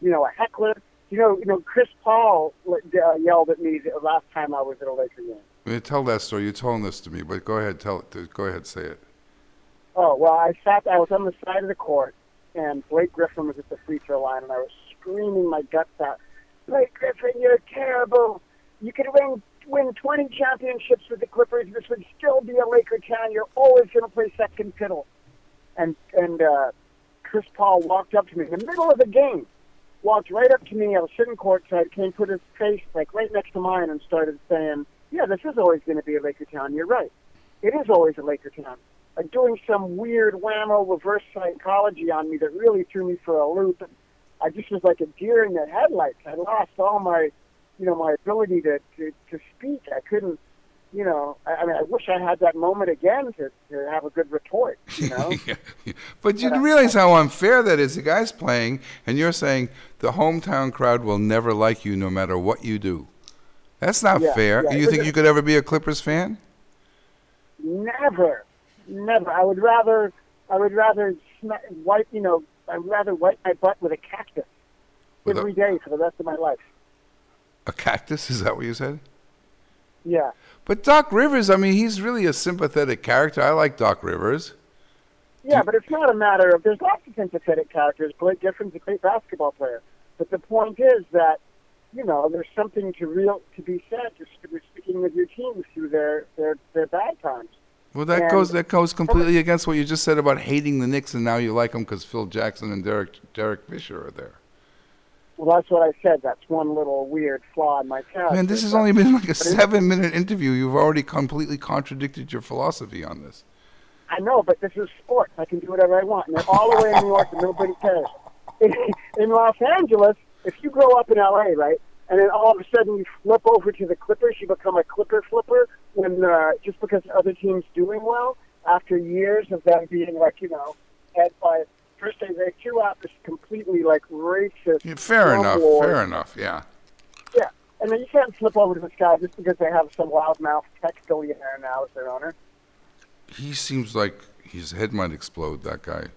you know a heckler. You know, you know, Chris Paul uh, yelled at me the last time I was at a Laker game. Yeah, Tell that story. You told this to me, but go ahead. Tell it. Go ahead. Say it. Oh well, I sat. I was on the side of the court, and Blake Griffin was at the free throw line, and I was screaming my guts out. Blake Griffin, you're terrible. You could win win 20 championships with the Clippers. This would still be a Laker town. You're always going to play second fiddle. And and uh, Chris Paul walked up to me in the middle of the game. Walked right up to me. I was sitting courtside. Came put his face like right next to mine and started saying, "Yeah, this is always going to be a Laker town. You're right. It is always a Laker town." like doing some weird whammo reverse psychology on me that really threw me for a loop. And I just was like a deer in the headlights. I lost all my, you know, my ability to to, to speak. I couldn't, you know. I, I mean, I wish I had that moment again to to have a good retort. You know. Yeah, yeah. But you realize how unfair that is. The guy's playing, and you're saying the hometown crowd will never like you no matter what you do. That's not Yeah, fair. yeah. You think you could ever be a Clippers fan? Never, never. I would rather, I would rather wipe, you know, I'd rather wipe my butt with a cactus With a- every day for the rest of my life. A cactus? Is that what you said? Yeah. But Doc Rivers, I mean, he's really a sympathetic character. I like Doc Rivers. Yeah, but it's not a matter of. There's lots of sympathetic characters. Blake Griffin's a great basketball player, but the point is that you know there's something to real to be said to st- sticking with your team through their their their bad times. Well, that And- goes that goes completely against what you just said about hating the Knicks, and now you like them because Phil Jackson and Derek Derek Fisher are there. Well, that's what I said. That's one little weird flaw in my character. Man, this has but- only been like a seven-minute interview. You've already completely contradicted your philosophy on this. I know, but this is sports. I can do whatever I want, and they're all the way in New York, and nobody cares. In, in Los Angeles, if you grow up in LA, right, and then all of a sudden you flip over to the Clippers, you become a Clipper flipper when uh, just because the other team's doing well after years of them being like you know, head by first they they threw out this completely like racist. Yeah, fair enough. war. Fair enough. Yeah. Yeah, and then you can't flip over to this guy just because they have some loudmouth tech billionaire now as their owner. He seems like his head might explode. That guy.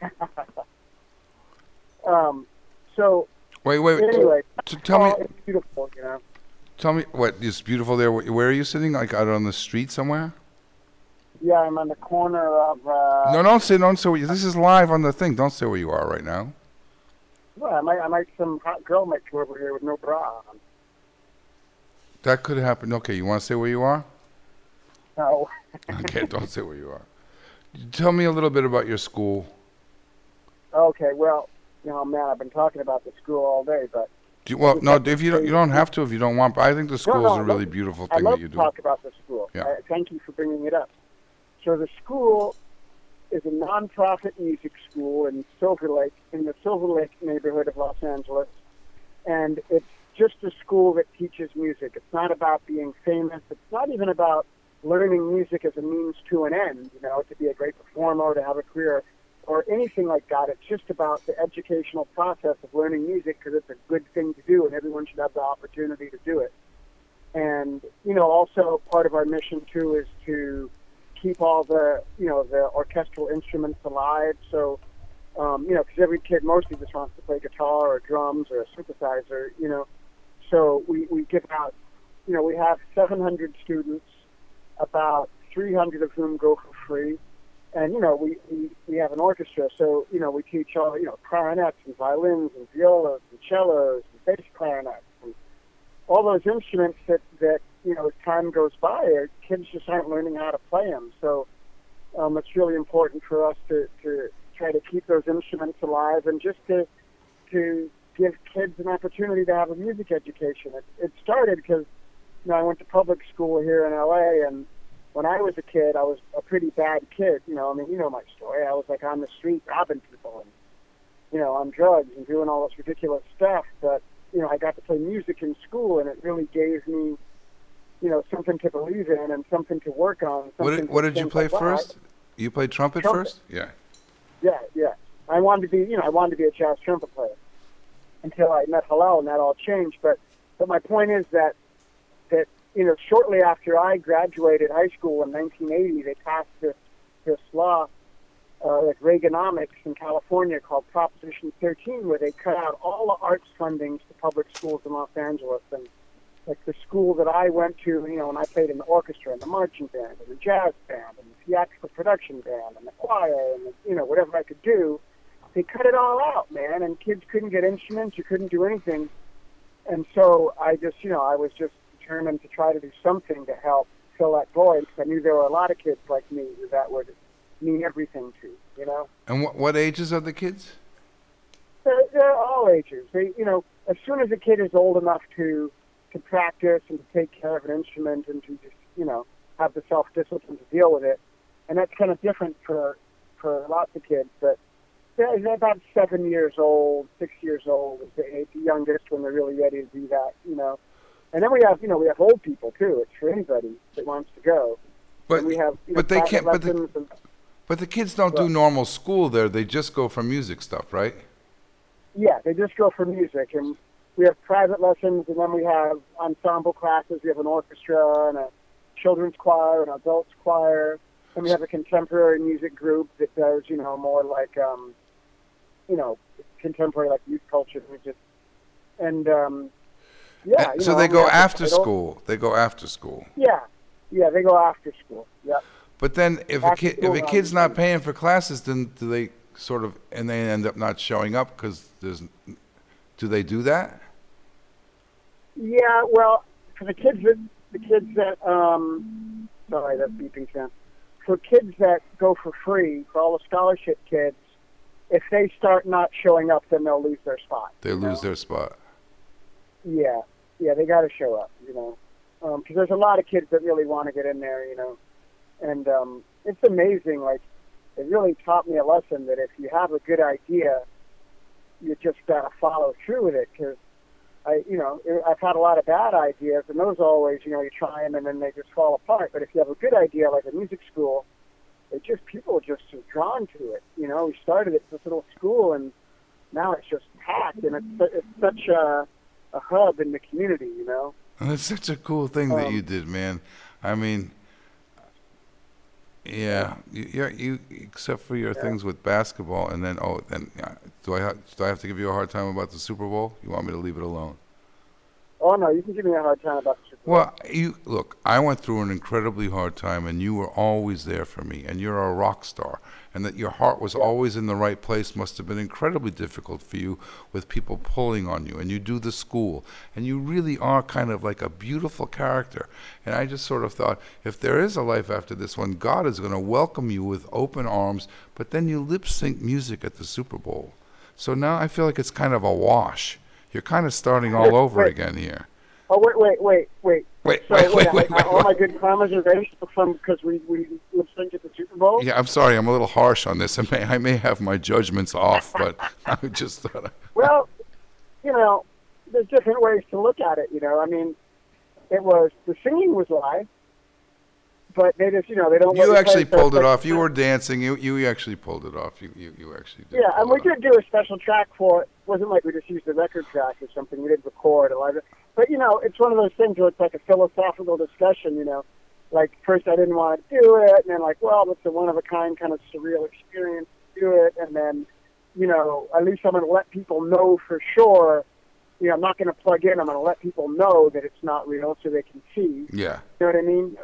Um, so Wait, wait. wait. anyway, T- tell me, oh, it's beautiful, you know. tell me what is beautiful there. Where are you sitting? Like out on the street somewhere? Yeah, I'm on the corner of. Uh, No, don't say, don't say. Where you, this is live on the thing. Don't say where you are right now. Well, I might, I might, some hot girl might come over here with no bra on. That could happen. Okay, you want to say where you are? No. Okay, don't say where you are. Tell me a little bit about your school. Okay, well, you know, man, I've been talking about the school all day, but Do you, well, no, if you don't, you don't have to if you don't want. But I think the school no, is a really beautiful I thing love that you to do. talk about the school. Yeah. Uh, thank you for bringing it up. So the school is a nonprofit music school in Silver Lake, in the Silver Lake neighborhood of Los Angeles, and it's just a school that teaches music. It's not about being famous. It's not even about learning music as a means to an end, you know, to be a great performer, to have a career, or anything like that. It's just about the educational process of learning music because it's a good thing to do, and everyone should have the opportunity to do it. And you know, also part of our mission too is to keep all the you know the orchestral instruments alive. So um, you know, because every kid mostly just wants to play guitar or drums or a synthesizer, you know. So we we give out, you know, we have 700 students, about 300 of whom go for free. And you know, we, we we have an orchestra, so you know, we teach all you know clarinets and violins and violas and cellos and bass clarinets and all those instruments that that you know as time goes by, uh, kids just aren't learning how to play them. So um, it's really important for us to, to try to keep those instruments alive and just to to give kids an opportunity to have a music education. It, it started because you know I went to public school here in LA, and when I was a kid, I was a pretty bad kid. You know, I mean, you know my story. I was like on the street robbing people and you know on drugs and doing all this ridiculous stuff. But you know, I got to play music in school, and it really gave me you know something to believe in and something to work on. What did, what did you play like, first? You played trumpet, Trumpet. first? Yeah. yeah, yeah. I wanted to be, you know, I wanted to be a jazz trumpet player until I met Hillel, and that all changed. But, but my point is that, that you know, shortly after I graduated high school in 1980, they passed this this law, uh, like Reaganomics in California, called Proposition 13, where they cut out all the arts fundings to public schools in Los Angeles. And like the school that I went to, you know, and I played in the orchestra and the marching band and the jazz band and the theatrical production band and the choir and the, you know whatever I could do, they cut it all out, man. And kids couldn't get instruments, you couldn't do anything. And so I just, you know, I was just determined to try to do something to help fill that void because I knew there were a lot of kids like me who that would mean everything to, you know. And what, what ages are the kids? They're, they're all ages. They, you know, as soon as a kid is old enough to to practice and to take care of an instrument and to just, you know, have the self discipline to deal with it, and that's kind of different for for lots of kids. But they're, about seven years old, six years old is the, the youngest when they're really ready to do that, you know. And then we have, you know, we have old people too. It's for anybody that wants to go. But and we have, you but they can't- but the- and- but the kids don't do normal school there. They just go for music stuff, right? Yeah, they just go for music, and we have private lessons, and then we have ensemble classes. We have an orchestra and a children's choir, and an adults choir, and we have a contemporary music group that does, you know, more like, um, you know, contemporary like youth culture music, and um, yeah. And you so know, they go after school. They go after school. Yeah, yeah, they go after school. Yeah. But then if a kid if a kid's not paying for classes, then do they sort of and they end up not showing up because there's do they do that? Yeah, well, for the kids that the kids that um, sorry, that's beeping sound. For kids that go for free, for all the scholarship kids, if they start not showing up, then they'll lose their spot. They lose know? their spot. Yeah, yeah, they got to show up, you know, because there's a lot of kids that really want to get in there, you know, and um, it's amazing. Like, it really taught me a lesson that if you have a good idea, you just got to follow through with it. Because I, you know, I've had a lot of bad ideas, and those always, you know, you try them and then they just fall apart. But if you have a good idea, like a music school, it just people are just so drawn to it. You know, we started at this little school, and now it's just packed, and it's it's such a a hub in the community. You know. And That's such a cool thing that Um, you did, man. I mean, yeah, you, you're, you except for your things with basketball, and then oh, then uh, do I ha- do I have to give you a hard time about the Super Bowl? You want me to leave it alone? Oh no, you can give me a hard time about the Super Well, you look. I went through an incredibly hard time, and you were always there for me. And you're a rock star, and that your heart was always in the right place must have been incredibly difficult for you, with people pulling on you. And you do the school, and you really are kind of like a beautiful character. And I just sort of thought, if there is a life after this one, God is going to welcome you with open arms. But then you lip sync music at the Super Bowl, so now I feel like it's kind of a wash. You're kind of starting all over again here. Oh wait, wait, wait, wait. Wait, So wait, wait, wait, I- wait, all my good karmas are based from because we we lip synced at the Super Bowl. Yeah, I'm sorry. I'm a little harsh on this. I may, I may have my judgments off, but I just thought. I, Well, you know, there's different ways to look at it. You know, I mean, it was the singing was live, but they just you know they don't. you you actually pulled it off. You were dancing. You you actually pulled it off. You you, you actually did. Yeah, and we did do a special track for it. It wasn't like we just used the record track or something. We did record a lot of it. But, you know, it's one of those things where it's like a philosophical discussion, you know. Like, first I didn't want to do it, and then, like, well, it's a one of a kind kind of surreal experience to do it. And then, you know, at least I'm going to let people know for sure. You know, I'm not going to plug in. I'm going to let people know that it's not real so they can see. Yeah. You know what I mean?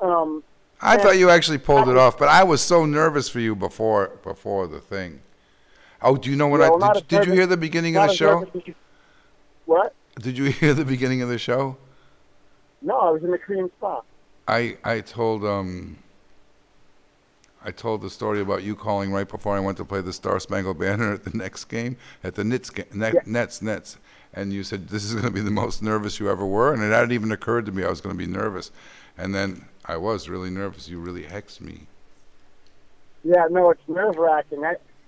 Um, I thought you actually pulled it off, but I was so nervous for you before before the thing. Oh, do you know what I did? Did you hear the beginning of the show? you- What? Did you hear the beginning of the show? No, I was in the Korean spa. I I told um I told the story about you calling right before I went to play the Star Spangled Banner at the next game at the Nets ga- Net, Yeah. Nets Nets, and you said this is going to be the most nervous you ever were, and it hadn't even occurred to me I was going to be nervous, and then I was really nervous. You really hexed me. Yeah, no, it's nerve wracking. I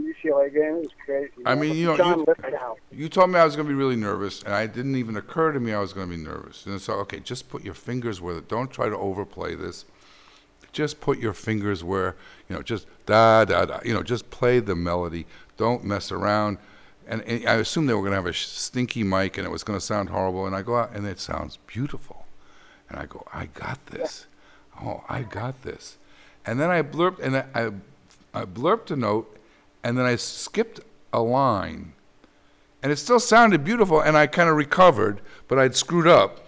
UCLA game it was crazy. I mean, you know, John you-. You told me I was going to be really nervous, and it didn't even occur to me I was going to be nervous. And so, okay, just put your fingers where. Don't try to overplay this. Just put your fingers where you know. Just da da da. You know, just play the melody. Don't mess around. And, and I assumed they were going to have a stinky mic, and it was going to sound horrible. And I go out, and it sounds beautiful. And I go, I got this. Oh, I got this. And then I blurped, and I, I, I blurped a note, and then I skipped a line. And it still sounded beautiful and i kind of recovered but i'd screwed up.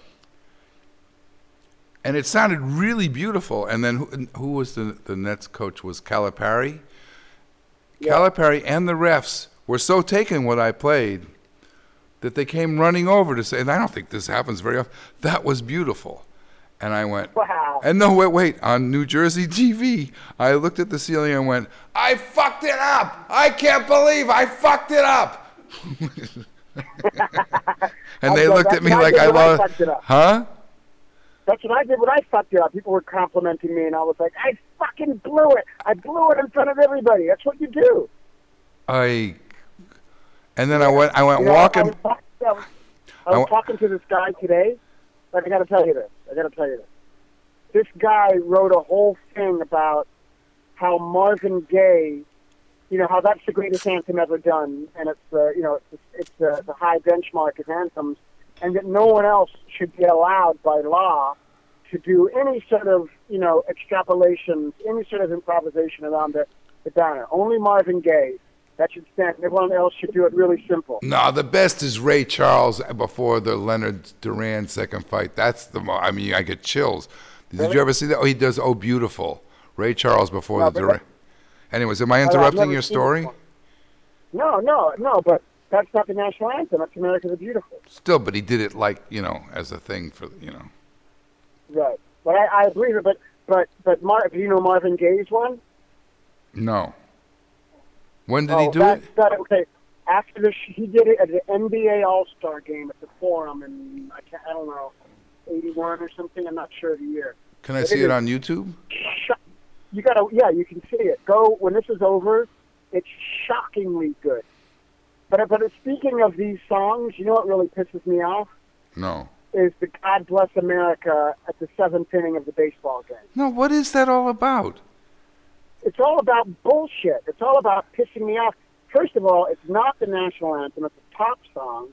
And it sounded really beautiful and then who, who was the, the nets coach was calipari? Calipari and the refs were so taken what i played that they came running over to say and i don't think this happens very often that was beautiful. And i went Wow. and no wait wait on new jersey tv i looked at the ceiling and went i fucked it up i can't believe i fucked it up and they looked at me like I I lost. fucked it up. Huh? That's what I did when I fucked it up. People were complimenting me, and I was like, I fucking blew it. I blew it in front of everybody. That's what you do. I. And then I went. I went You know, I walking. was, talk- I was, I I was wa- talking to this guy today. Like, I got to tell you this. I got to tell you this. This guy wrote a whole thing about how Marvin Gaye, you know, how that's the greatest anthem ever done, and it's the, you know, it's it's the, the high benchmark of anthems, and that no one else should be allowed by law to do any sort of, you know, extrapolations, any sort of improvisation around the, the banner. Only Marvin Gaye. That should stand. Everyone else should do it really simple. No, the best is Ray Charles before the Leonard Duran second fight. That's the. Mo- I mean, I get chills. Did Really? you ever see that? Oh, he does. Oh, beautiful. Ray Charles before No, the Duran. Anyways, am I oh, interrupting your story? No, no, no, but that's not the national anthem. That's America the Beautiful. Still, but he did it like you know as a thing for you know. Right. But I, I agree with but but but Mar- do you know Marvin Gaye's one? No. When did oh, he do that, it? That, okay. After the he did it at the NBA All Star game at the Forum in I, can't, I don't know, eighty one or something. I'm not sure of the year. Can I it see it on YouTube? You gotta yeah, you can see it. Go when this is over. It's shockingly good. But but speaking of these songs, you know what really pisses me off? No. is the God Bless America at the seventh inning of the baseball game. No, what is that all about? It's all about bullshit. It's all about pissing me off. First of all, it's not the national anthem; it's a pop song,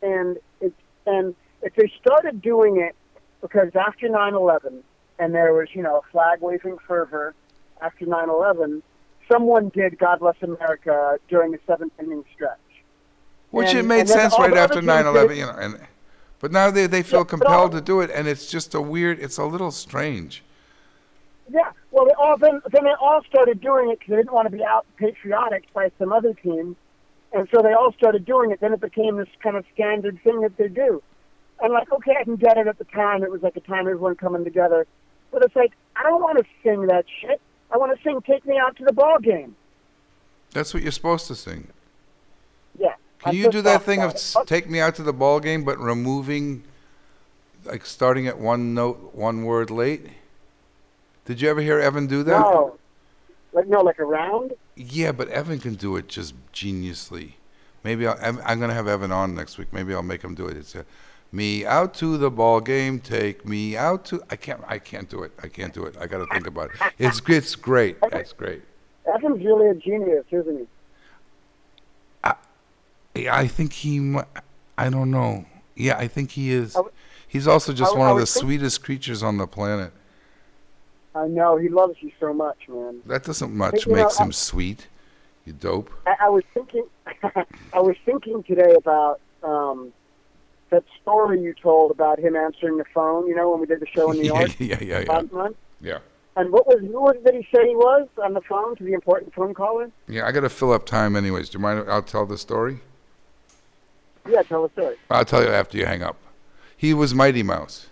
and it's and if they started doing it because after 9/11 and there was you know flag waving fervor after 9/11, someone did "God Bless America" during the seventh inning stretch. Which And- it made sense right after 9 11, you know. And, but now they, they feel Yeah, compelled all- to do it, and it's just a weird, it's a little strange. Yeah, well, they all then then they all started doing it because they didn't want to be out patriotic by some other team, and so they all started doing it. Then it became this kind of standard thing that they do. And like, okay, I can get it at the time. It was like a time everyone coming together, but it's like I don't want to sing that shit. I want to sing "Take Me Out to the Ball Game." That's what you're supposed to sing. Yeah. Can I'm you do that thing of it. take me out to the ball game, but removing, like starting at one note, one word late? Did you ever hear Evan do that? No, like no, like a round. Yeah, but Evan can do it just geniusly. Maybe I'll, I'm, I'm going to have Evan on next week. Maybe I'll make him do it. It's a, me out to the ball game. Take me out to. I can't. I can't do it. I can't do it. I got to think about it. It's it's great. It's great. Evan's really a genius, isn't he? Yeah, I think he. I don't know. Yeah, I think he is. I w- He's also just I- one I of the sweetest creatures on the planet. I know he loves you so much, man. That doesn't much you know, makes I- him sweet. You dope. I, I was thinking, I was thinking today about um, that story you told about him answering the phone. You know, when we did the show in New yeah, York yeah, yeah, yeah. last month. Yeah. And what was who was did he say he was on the phone to the important phone caller? Yeah, I got to fill up time anyways. Do you mind? I'll tell the story. Yeah, tell the story. I'll tell you after you hang up. He was Mighty Mouse.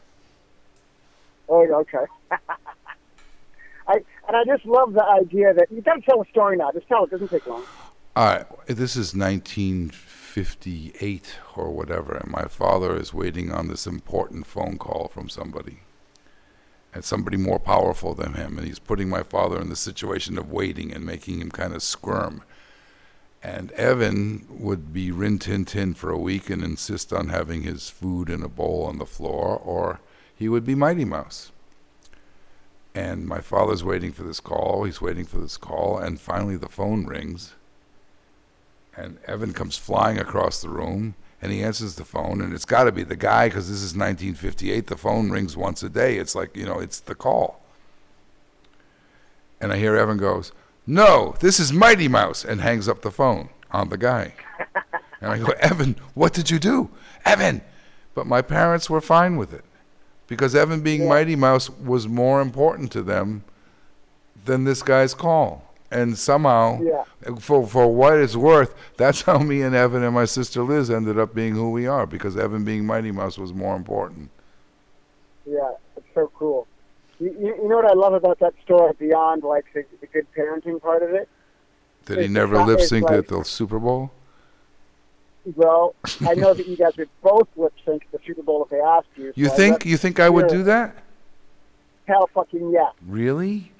Oh, okay. I and I just love the idea that you got to tell a story now. Just tell it. Doesn't take long. All right, this is 1958 or whatever, and my father is waiting on this important phone call from somebody. And somebody more powerful than him, and he's putting my father in the situation of waiting and making him kind of squirm. And Evan would be rin tin tin for a week and insist on having his food in a bowl on the floor, or he would be Mighty Mouse. And my father's waiting for this call, he's waiting for this call, and finally the phone rings. And Evan comes flying across the room, and he answers the phone, and it's got to be the guy because this is 1958. The phone rings once a day. It's like, you know, it's the call. And I hear Evan goes, No, this is Mighty Mouse, and hangs up the phone on the guy. and I go, Evan, what did you do? Evan! But my parents were fine with it because Evan being Mighty Mouse was more important to them than this guy's call. And somehow, Yeah. for for what it's worth, that's how me and Evan and my sister Liz ended up being who we are because Evan being Mighty Mouse was more important. Yeah, it's so cool. You, you, know what I love about that story beyond like the, the good parenting part of it? Did he never lip it's sync like- at the Super Bowl? Well, I know that you guys would both lip sync the Super Bowl if they asked you. You so think you think I would do that? Hell fucking yeah. Really?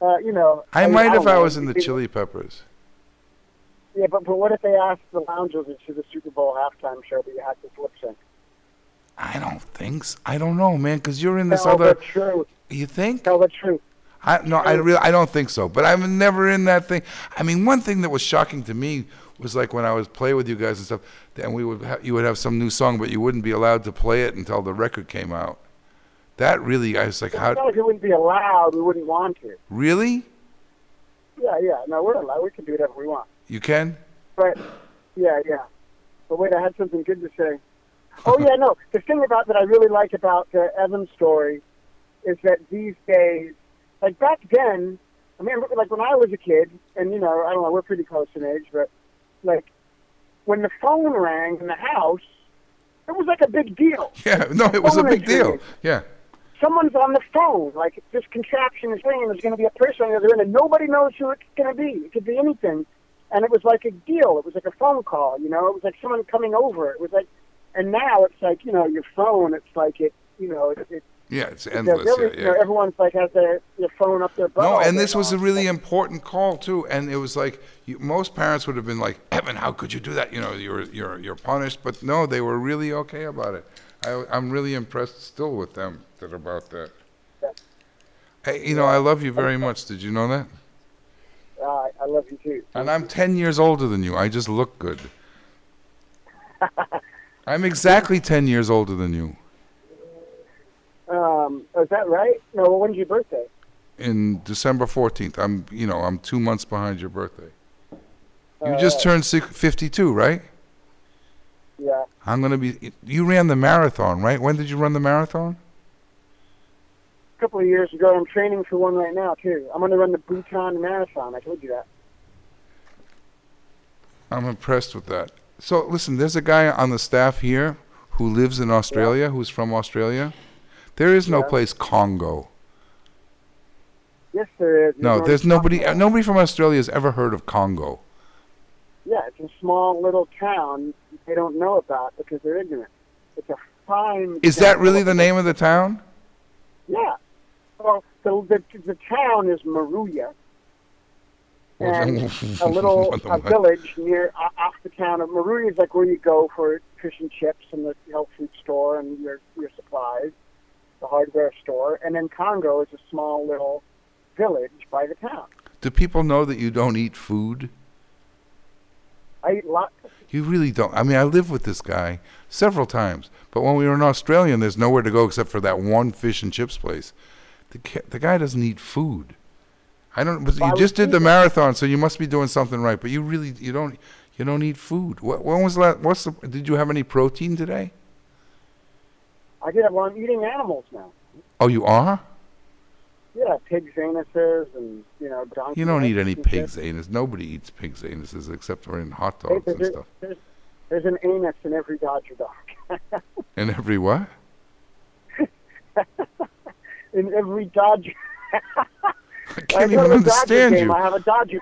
Uh, you know. I, mean, might don't if I know. was in the Chili Peppers. Yeah, but, but what if they asked the Loungers to the Super Bowl halftime show, but you had to lip sync? I don't think. So. I don't know, man, because you're in this Tell other. the truth. You think? Tell the truth. I no, I really, I don't think so. But I'm never in that thing. I mean, one thing that was shocking to me was like when I was play with you guys and stuff, and we would ha- you would have some new song, but you wouldn't be allowed to play it until the record came out. That really, I was like, It's how? not like it wouldn't be allowed. We wouldn't want to. Really? Yeah, yeah. No, we're allowed. We can do whatever we want. You can? But yeah, yeah. But wait, I had something good to say. Oh yeah, no. The thing about that I really like about the Evan story is that these days, like back then, I mean, like when I was a kid, and you know, I don't know, we're pretty close in age, but like when the phone rang in the house, it was like a big deal. Yeah. No, it was a big deal. Yeah. Someone's on the phone. Like this contraption is ringing. There's going to be a person on the other end, and nobody knows who it's going to be. It could be anything, and it was like a deal. It was like a phone call. You know, it was like someone coming over. It was like, and now it's like you know your phone. It's like it. You know, it, it Yeah, it's endless. every, Yeah, you know, everyone's like has their, their phone up their butt. No, and this was a long. really important call too. And it was like you, most parents would have been like, "Evan, how could you do that? You know, you're you're you're punished." But no, they were really okay about it. I, I'm really impressed still with them that about that. Hey, you know, I love you very much. Did you know that? Uh, I love you too. And I'm 10 years older than you. I just look good. I'm exactly 10 years older than you. Um, oh, is that right? No, well, when's your birthday? In December 14th, I'm, you know, I'm two months behind your birthday. You Uh, just turned 52, right? Yeah. I'm going to be, you ran the marathon, right? When did you run the marathon? Couple of years ago, I'm training for one right now too. I'm going to run the Bhutan Marathon. I told you that. I'm impressed with that. So listen, there's a guy on the staff here who lives in Australia, who's from Australia. There is no Yeah. place Congo. Yes, there is. No, There's nobody. uh, Nobody from Australia has ever heard of Congo. Yeah, it's a small little town they don't know about because they're ignorant. It's a fine. Is that really the name of the town? Yeah. The the, the town is Moruya, and a little a village near off the town of Moruya is like where you go for fish and chips and the health food store and your your supplies, the hardware store, and then Congo is a small little village by the town. Do people know that you don't eat food? I eat lots. Of, You really don't. I mean, I lived with this guy several times, but when we were in Australia, and there's nowhere to go except for that one fish and chips place. The the guy doesn't eat food. I don't. But you just did the marathon, so you must be doing something right. But you really you don't you don't eat food. What, when was the last? What's the? Did you have any protein today? I did. Well, I'm eating animals now. Oh, you are. Yeah, pigs' anuses and you know donkey. You don't eat any and shit. pig's anus. Nobody eats pig's anuses except for in hot Hey, dogs and there's, stuff. there's, there's an anus in every Dodger dog. in every what? in every Dodger. I can't I even to the Dodger understand game, you. I have a Dodger.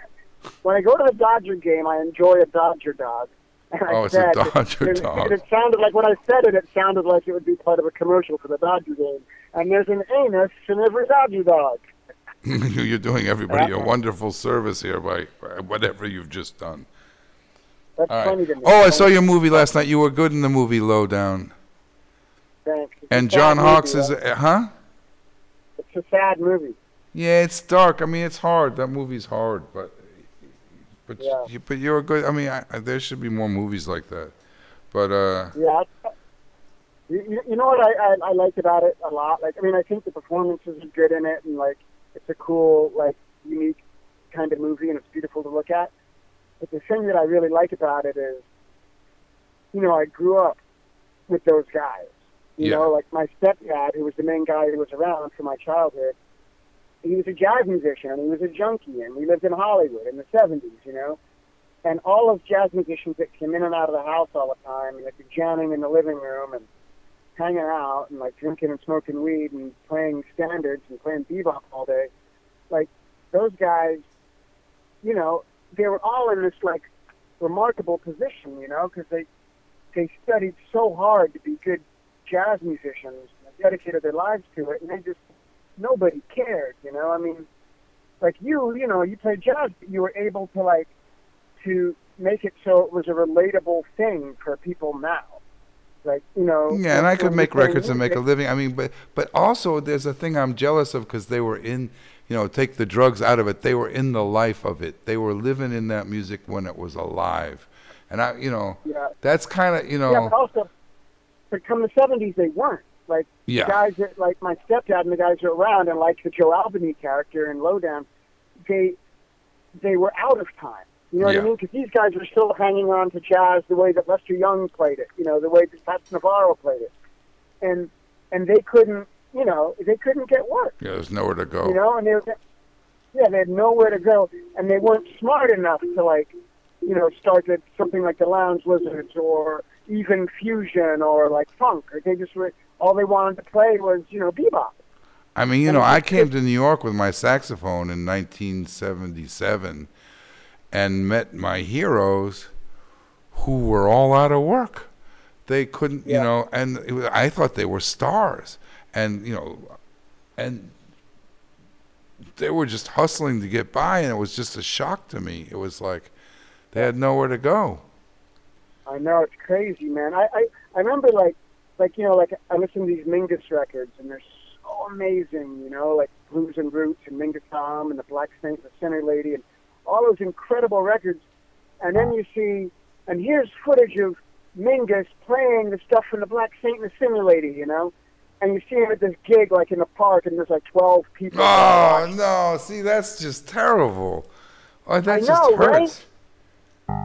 When I go to the Dodger game, I enjoy a Dodger dog. And I Oh, it's a Dodger it, dog. It sounded like when I said it, it sounded like it would be part of a commercial for the Dodger game. And there's an anus in every Dodger dog. You're doing everybody a wonderful service here by, by whatever you've just done. That's All funny right. to me. Oh, I saw your movie last night. You were good in the movie Lowdown. Thanks. It's And John movie, Hawkes is, uh, huh? A sad movie. Yeah, it's dark. I mean, it's hard. That movie's hard, but but Yeah. you, but you're a good. I mean, I, I, there should be more movies like that. But uh, Yeah. You, you- you know what I, I I like about it a lot? Like, I mean, I think the performances are good in it, and like, it's a cool, like, unique kind of movie, and it's beautiful to look at. But the thing that I really like about it is, you know, I grew up with those guys. You Yeah. know, like my stepdad, who was the main guy who was around for my childhood. He was a jazz musician, and he was a junkie, and we lived in Hollywood in the '70s. You know, and all of jazz musicians that came in and out of the house all the time, and they'd be jamming in the living room and hanging out and like drinking and smoking weed and playing standards and playing bebop all day. Like those guys, you know, they were all in this like remarkable position, you know, because they they studied so hard to be good jazz musicians dedicated their lives to it, and they just nobody cared, you know. I mean, like you, you know, you played jazz, but you were able to like to make it so it was a relatable thing for people now. Like you know, yeah, and I could make records and make a living. I mean, but but also there's a thing I'm jealous of because they were in, you know, take the drugs out of it. They were in the life of it. They were living in that music when it was alive, and I, you know, Yeah. that's kind of you know. Yeah, also, but come the seventies, they weren't like Yeah. the guys that like my stepdad and the guys are around, and like the Joe Albany character in Lowdown, they they were out of time. You know what Yeah. I mean? Because these guys were still hanging on to jazz the way that Lester Young played it. You know, the way that Fats Navarro played it, and and they couldn't. You know, they couldn't get work. Yeah, there's nowhere to go. You know, and they were, yeah, they had nowhere to go, and they weren't smart enough to like, you know, start at something like the Lounge Lizards or even fusion or like funk. Or they just were all they wanted to play was you know bebop. I mean, you And know, I came to New York with my saxophone in 1977 and met my heroes who were all out of work. They couldn't, you Yeah. know, and it was, I thought they were stars. and you know, and they were just hustling to get by, and it was just a shock to me. It was like they had nowhere to go. I know it's crazy, man. I, I I remember like like you know like I listen to these Mingus records and they're so amazing, you know, like Blues and Roots and Mingus Tom and the Black Saint, and the Sinner Lady, and all those incredible records. And then you see, and here's footage of Mingus playing the stuff from the Black Saint and the Sinner Lady, you know. And you see him at this gig, like in the park, and there's like 12 people. Oh no! See, that's just terrible. Oh, that I just know, right? hurts.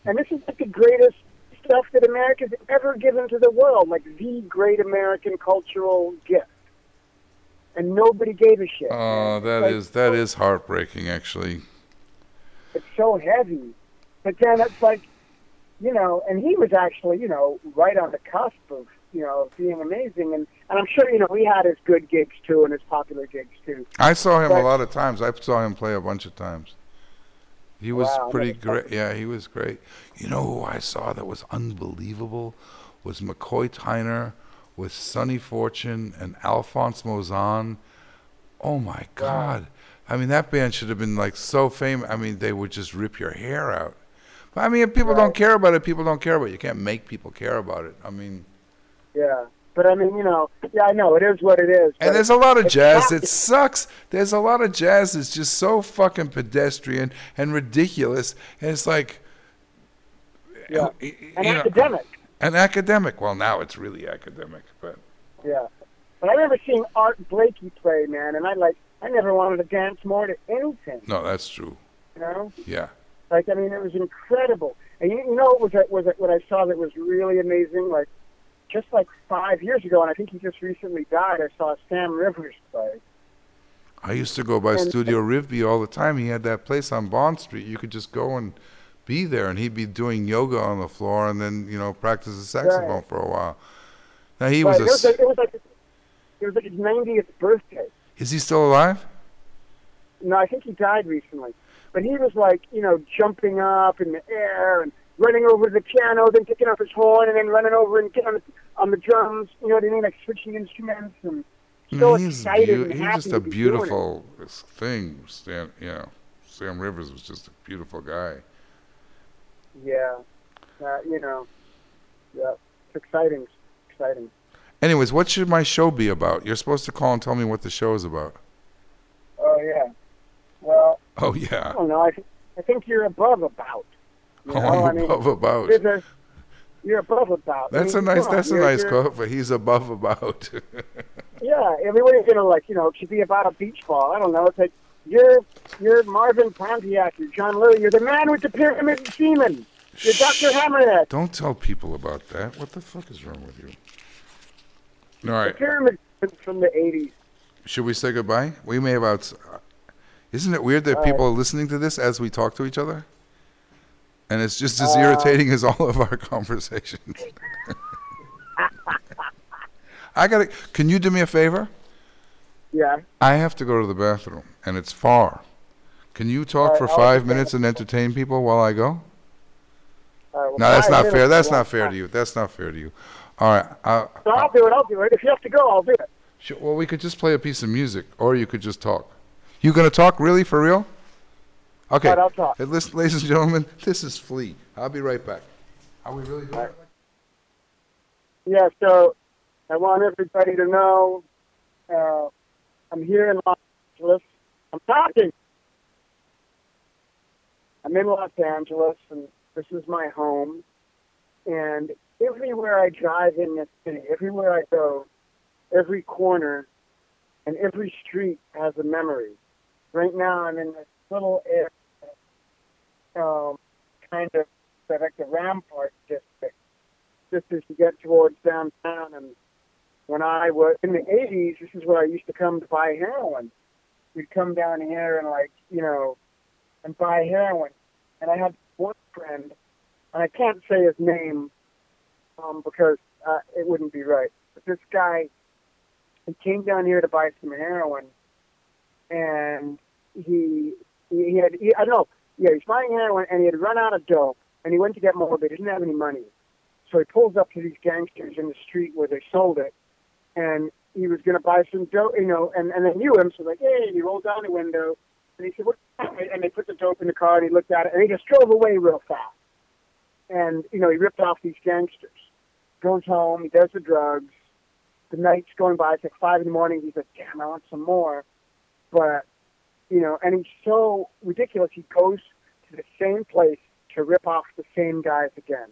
And this is like the greatest stuff that America's ever given to the world, like the great American cultural gift. And nobody gave a shit. Oh, that Like, is that is heartbreaking, actually. It's so heavy. But then it's like, you know, and he was actually, you know, right on the cusp of, you know, being amazing. And, and I'm sure, you know, he had his good gigs too and his popular gigs too. I saw him a lot of times. I saw him play a bunch of times. He was Wow, pretty great. Yeah, he was great. You know who I saw that was unbelievable was McCoy Tyner with Sonny Fortune and Alphonse Mouzon. Oh my God! I mean, that band should have been like so famous. I mean, they would just rip your hair out. But I mean, if people don't care about it, people don't care about it. You can't make people care about it. I mean, Yeah. But I mean, you know, yeah, I know it is what it is. And there's a lot of jazz not- that sucks. There's a lot of jazz that's just so fucking pedestrian and ridiculous. And it's like, Yeah. And you know, academic. and academic. Well, now it's really academic, but Yeah. But I remember seeing Art Blakey play, man, and I like I never wanted to dance more to anything, no, that's true. you know? Yeah. Like I mean, it was incredible. And you, you know what was it, was it, what I saw that was really amazing? Like just like five years ago, and I think he just recently died. I saw Sam Rivers play. I used to go by And- Studio Rivbea all the time. He had that place on Bond Street. You could just go and be there, and he'd be doing yoga on the floor, and then you know practice the saxophone Right. for a while. Now he Right, was a. it was like it was like it was like his 90th birthday. is he still alive? No, I think he died recently. But he was like, you know, jumping up in the air and running over to the piano, then picking up his horn, and then running over and getting on the, on the drums. You know what I mean? Like switching instruments and so he's excited he's just a be beautiful thing. Stan, you know, Sam Rivers was just a beautiful guy. Yeah, uh, you know, yeah, it's exciting, exciting. Anyways, what should my show be about? You're supposed to call and tell me what the show is about. Oh yeah. Well, Oh I yeah. don't know. I, th- I think you're above about. You Oh, know, I I'm mean, above about. You're, above about. I That's a nice. come on, That's a nice quote. But he's above about. Yeah, everybody's gonna like, you know, it should be about a beach ball. I don't know. It's like you're you're Marvin Pontiac, you're John Lilly, you're the man with the pyramid semen. You're Dr. Hammerhead. Don't tell people about that. What the fuck is wrong with you? All The pyramid from the eighties. Should we say goodbye? We may have outs. Uh, isn't it weird that All people are listening to this as we talk to each other? And it's just Uh, as irritating as all of our conversations. I gotta. Can you do me a favor? Yeah. I have to go to the bathroom, and it's far. Can you talk All for I'll five minutes and entertain people while I go? Right, well, No, that's not fair. That's not fair time. to you. That's not fair to you. All right. Uh, So I'll do it. I'll do it. If you have to go, I'll do it. Sure, well, we could just play a piece of music, or you could just talk. You gonna talk really for real? Okay. All right, I'll talk. Hey, listen, ladies and gentlemen, this is Flea. I'll be right back. Are we really doing? Yeah. So I want everybody to know uh, I'm here in Los Angeles. I'm talking. I'm in Los Angeles, and this is my home. And everywhere I drive in this city, everywhere I go, every corner and every street has a memory. Right now, I'm in this little area, um, kind of like the Rampart district, just as you get towards downtown. And when I was in the 80s, this is where I used to come to buy heroin. We'd come down here and, like, you know, and buy heroin. And I had one friend, and I can't say his name um, because uh, it wouldn't be right. But this guy, he came down here to buy some heroin, and he he, he had he, I don't know, yeah, he's buying heroin, and he had run out of dough, and he went to get more, but he didn't have any money. So he pulls up to these gangsters in the street where they sold it, and he was going to buy some dope, you know, and and they knew him, so like, hey, he rolled down the window, and he said, what? And they put the dope in the car, and he looked at it, and he just drove away real fast. And you know, he ripped off these gangsters. Goes home, he does the drugs. The night's going by. It's like five in the morning. He's like, damn, I want some more. But you know, and he's so ridiculous. He goes to the same place to rip off the same guys again.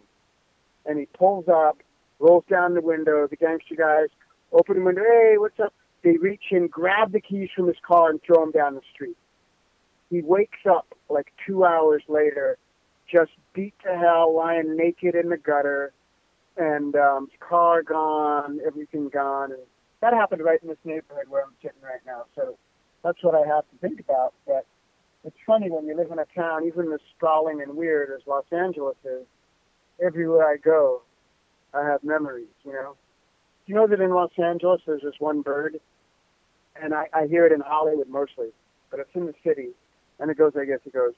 And he pulls up, rolls down the window. The gangster guys open the window. Hey, what's up? They reach in, grab the keys from his car, and throw him down the street. He wakes up like two hours later, just beat to hell, lying naked in the gutter, and um, his car gone, everything gone. And that happened right in this neighborhood where I'm sitting right now. So that's what I have to think about. But it's funny when you live in a town, even as sprawling and weird as Los Angeles is, everywhere I go, I have memories, you know. Do you know that in Los Angeles there's this one bird? And I, I hear it in Hollywood mostly, but it's in the city. And it goes, I guess it goes.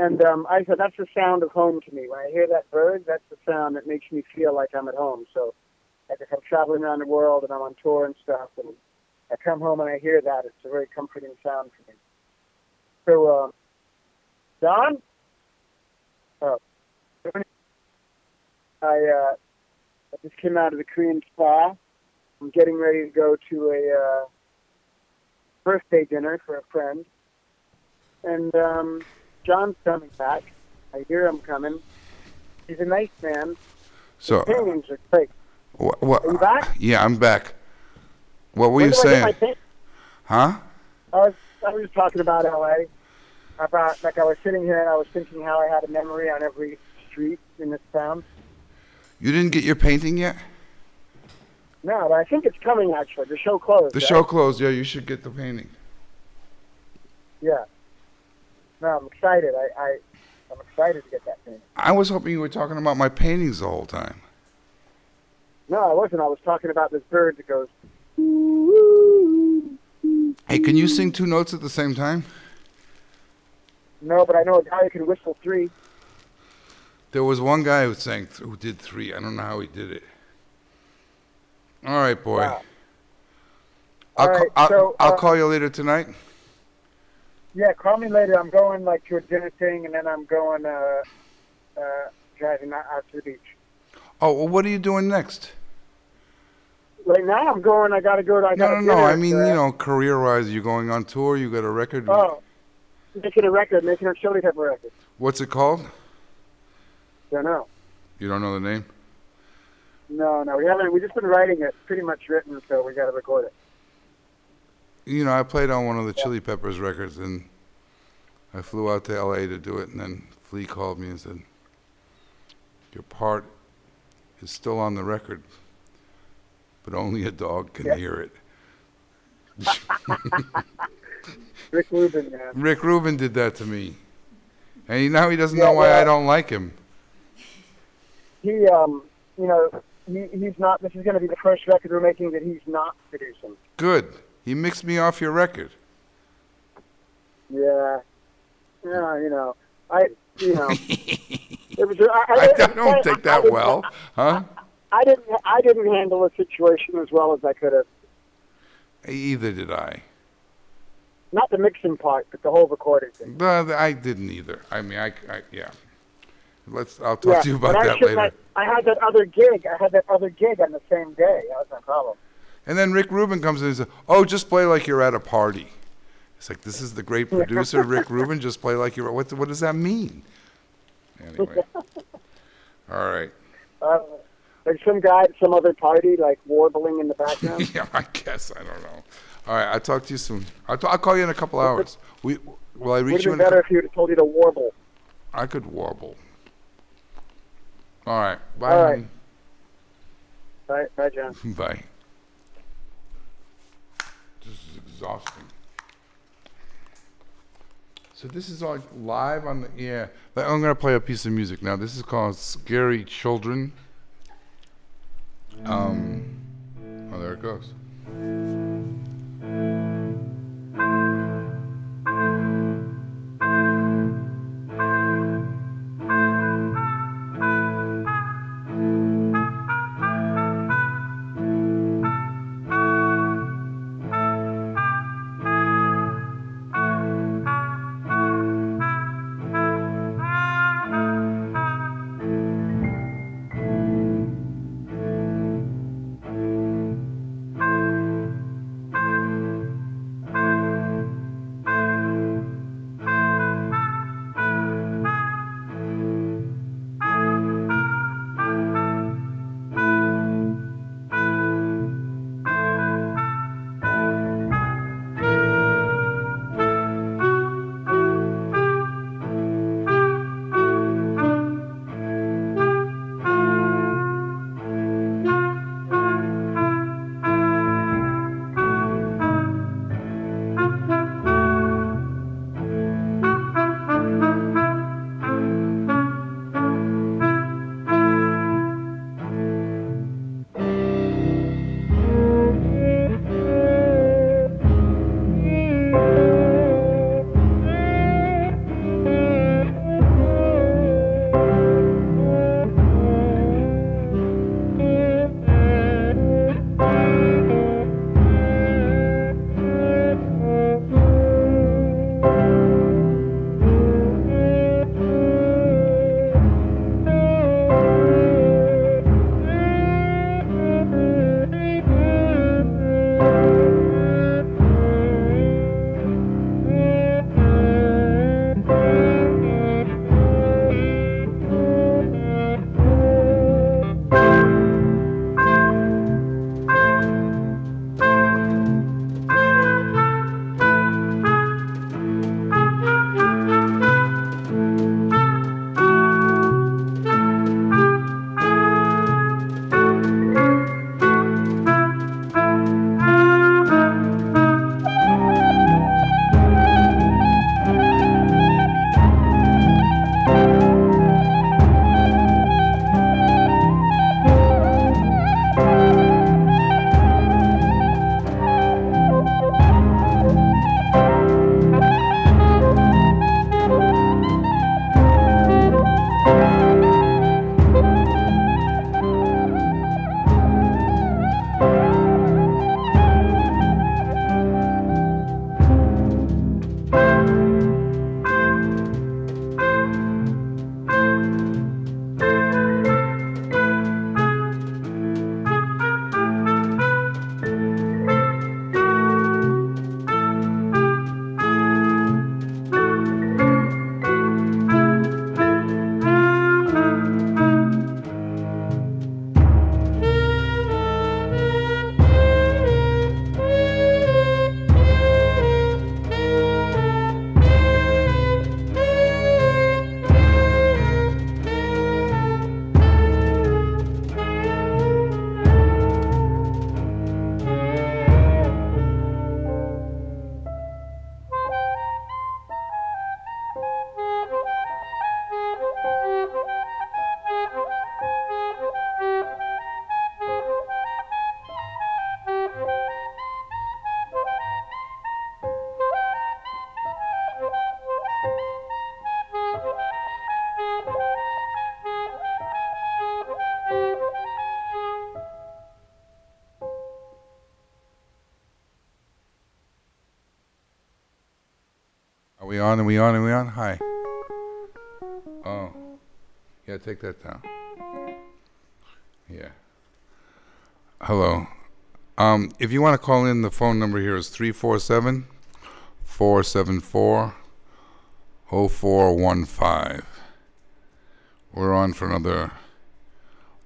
And um, I said, that's the sound of home to me. When I hear that bird, that's the sound that makes me feel like I'm at home. So, like if I'm traveling around the world and I'm on tour and stuff, and I come home and I hear that, it's a very comforting sound for me. So, uh, Don? Oh. I, uh, I just came out of the Korean spa. I'm getting ready to go to a uh, birthday dinner for a friend. And um, John's coming back. I hear him coming. He's a nice man. So, His paintings are great. what? what Are you back? Yeah, I'm back. What were Where you do I get my saying? Huh? I was I was talking about LA. About like I was sitting here and I was thinking how I had a memory on every street in this town. You didn't get your painting yet? No, but I think it's coming actually. The show closed. The right? show closed. Yeah, you should get the painting. Yeah. No, I'm excited. I, I I'm excited to get that thing. I was hoping you were talking about my paintings the whole time. No, I wasn't. I was talking about this bird that goes. Hey, can you sing two notes at the same time? No, but I know a guy who can whistle three. There was one guy who sang, th- who did three. I don't know how he did it. All right, boy. Wow. I'll, All ca- right, I'll, so, I'll uh, call you later tonight. Yeah, call me later. I'm going like to a dinner thing, and then I'm going uh, uh, driving out to the beach. Oh, well, what are you doing next? Right now, I'm going. I got to go to. I No, no, no. I mean, uh, you know, career-wise, you're going on tour. You got a record. Oh, making a record, making a chili pepper record. What's it called? Don't know. You don't know the name? No, no, we haven't. We just been writing it, pretty much written, so we got to record it. You know, I played on one of the Chili Peppers records, and I flew out to L.A. to do it, and then Flea called me and said, "Your part is still on the record, but only a dog can Yeah. hear it." Rick Rubin, man. Rick Rubin did that to me, and he, now he doesn't Yeah, know why I don't like him. He, um, you know, he, he's not. This is going to be the first record we're making that he's not producing. Good. He mixed me off your record. Yeah, yeah, you know, I, you know, it was. I, I, I, don't take that didn't- well, huh? I didn't. I didn't handle the situation as well as I could have. Either did I. Not the mixing part, but the whole recording thing. But I didn't either. I mean, I, I yeah. Let's. I'll talk yeah, to you about that later. have- I had that other gig. I had that other gig on the same day. That was my problem. And then Rick Rubin comes in and says, "Oh, just play like you're at a party." It's like this is the great producer, Rick Rubin. Just play like you're. What? What does that mean? Anyway. All right. Uh, like some guy at some other party, like warbling in the background. yeah, I guess I don't know. All right, I'll talk to you soon. I'll, t- I'll call you in a couple hours. We will I reach you in? A better cou- if would told you to warble. I could warble. All right. Bye. All right. Bye, bye, John. Bye. This is exhausting. So this is all live on the yeah. I'm gonna play a piece of music now. This is called "Scary Children." Um. Oh, there it goes. On? Are we on? Are we on? Hi. Oh. Yeah, take that down. Yeah. Hello. Um, if you want to call in, the phone number here is 347 474 0415. We're on for another.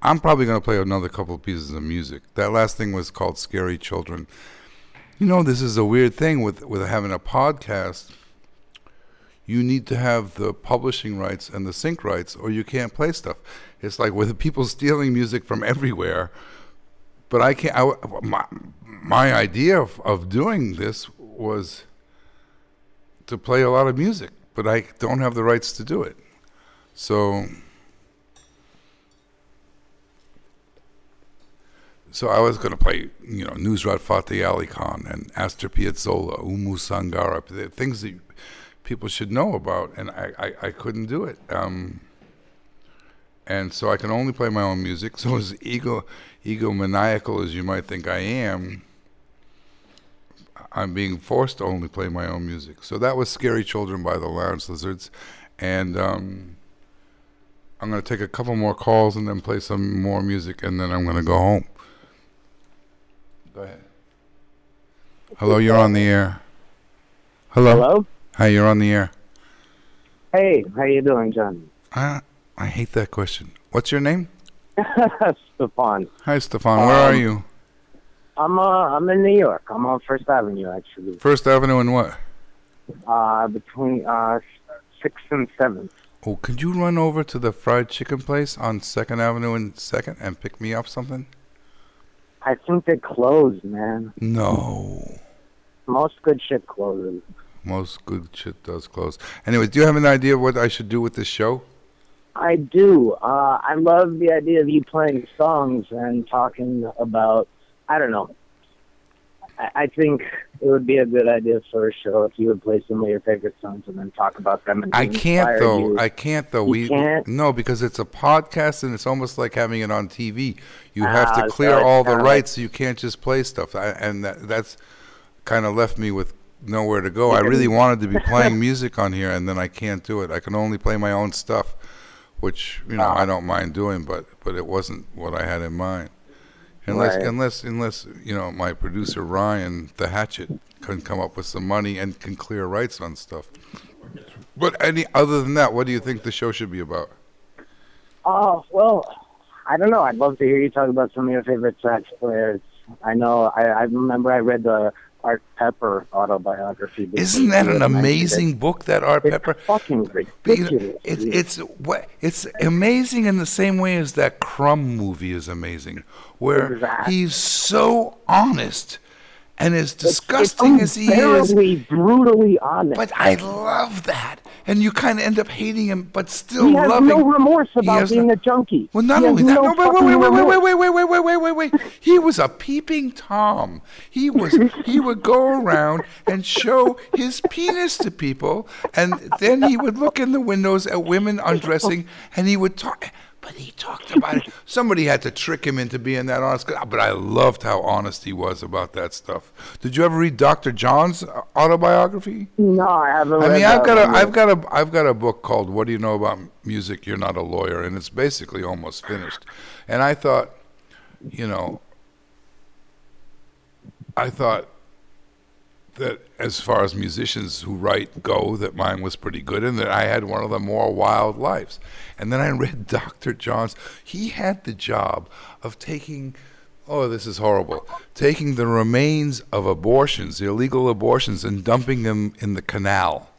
I'm probably going to play another couple of pieces of music. That last thing was called Scary Children. You know, this is a weird thing with, with having a podcast. You need to have the publishing rights and the sync rights, or you can't play stuff. It's like with people stealing music from everywhere. But I can't. I, my, my idea of, of doing this was to play a lot of music, but I don't have the rights to do it. So So I was going to play, you know, Nusrat Fateh Ali Khan and Astor Piazzolla, Oumou Sangaré, the things that people should know about, and I, I, I couldn't do it. Um, and so I can only play my own music. So as ego egomaniacal as you might think I am, I'm being forced to only play my own music. So that was Scary Children by the Lounge Lizards. And um, I'm going to take a couple more calls and then play some more music, and then I'm going to go home. Go ahead. Hello, you're on the air. Hello. Hello. Hi, you're on the air. Hey, how you doing, John? I I hate that question. What's your name? Stefan. Hi, Stefan. Where are Um, you? I'm uh I'm in New York. I'm on First Avenue actually. First Avenue and what? Uh between uh sixth and seventh. Oh, could you run over to the fried chicken place on Second Avenue and Second and pick me up something? I think they closed, man. No. Most good shit closes. Most good shit does close. Anyway, do you have an idea what I should do with this show? I do. Uh I love the idea of you playing songs and talking about I don't know. I, I think it would be a good idea for a show if you would play some of your favorite songs and then talk about them. And I can't though. you. I can't though. You we can't? no because it's a podcast and it's almost like having it on TV. You Ah, have to clear it's all the rights. You can't just play stuff. I, and that, that's kind of left me with nowhere to go. I really wanted to be playing music on here, and then I can't do it. I can only play my own stuff, which you know Ah. I don't mind doing, but but it wasn't what I had in mind. Unless Right. unless unless you know my producer Ryan the Hatchet can come up with some money and can clear rights on stuff. But any other than that, what do you think the show should be about? Oh well, I don't know. I'd love to hear you talk about some of your favorite sax players. I know. I, I remember I read the Art Pepper autobiography. Isn't that an amazing book, that Art Pepper? Fucking But, you know, it's it's it's amazing in the same way as that Crumb movie is amazing, where Exactly. he's so honest and as disgusting as he is. brutally honest. But I love that, and you kind of end up hating him, but still he has loving. no remorse about being no- a junkie. Well, not He only that, no no, wait, wait, wait, wait, wait, wait, wait, wait, wait, wait, wait, wait. He was a peeping tom. He was. He would go around and show his penis to people, and then he would look in the windows at women undressing, and he would talk. But he talked about it. Somebody had to trick him into being that honest. But I loved how honest he was about that stuff. Did you ever read Dr. John's uh, autobiography? No, I haven't. I read mean, I've that got a, one I've yet. got a, I've got a book called "What Do You Know About Music?" You're not a lawyer, and it's basically almost finished. And I thought, you know, I thought that as far as musicians who write go, that mine was pretty good, and that I had one of the more wild lives. And then I read Dr. John's. He had the job of taking. Oh, this is horrible. Taking the remains of abortions, illegal abortions, and dumping them in the canal.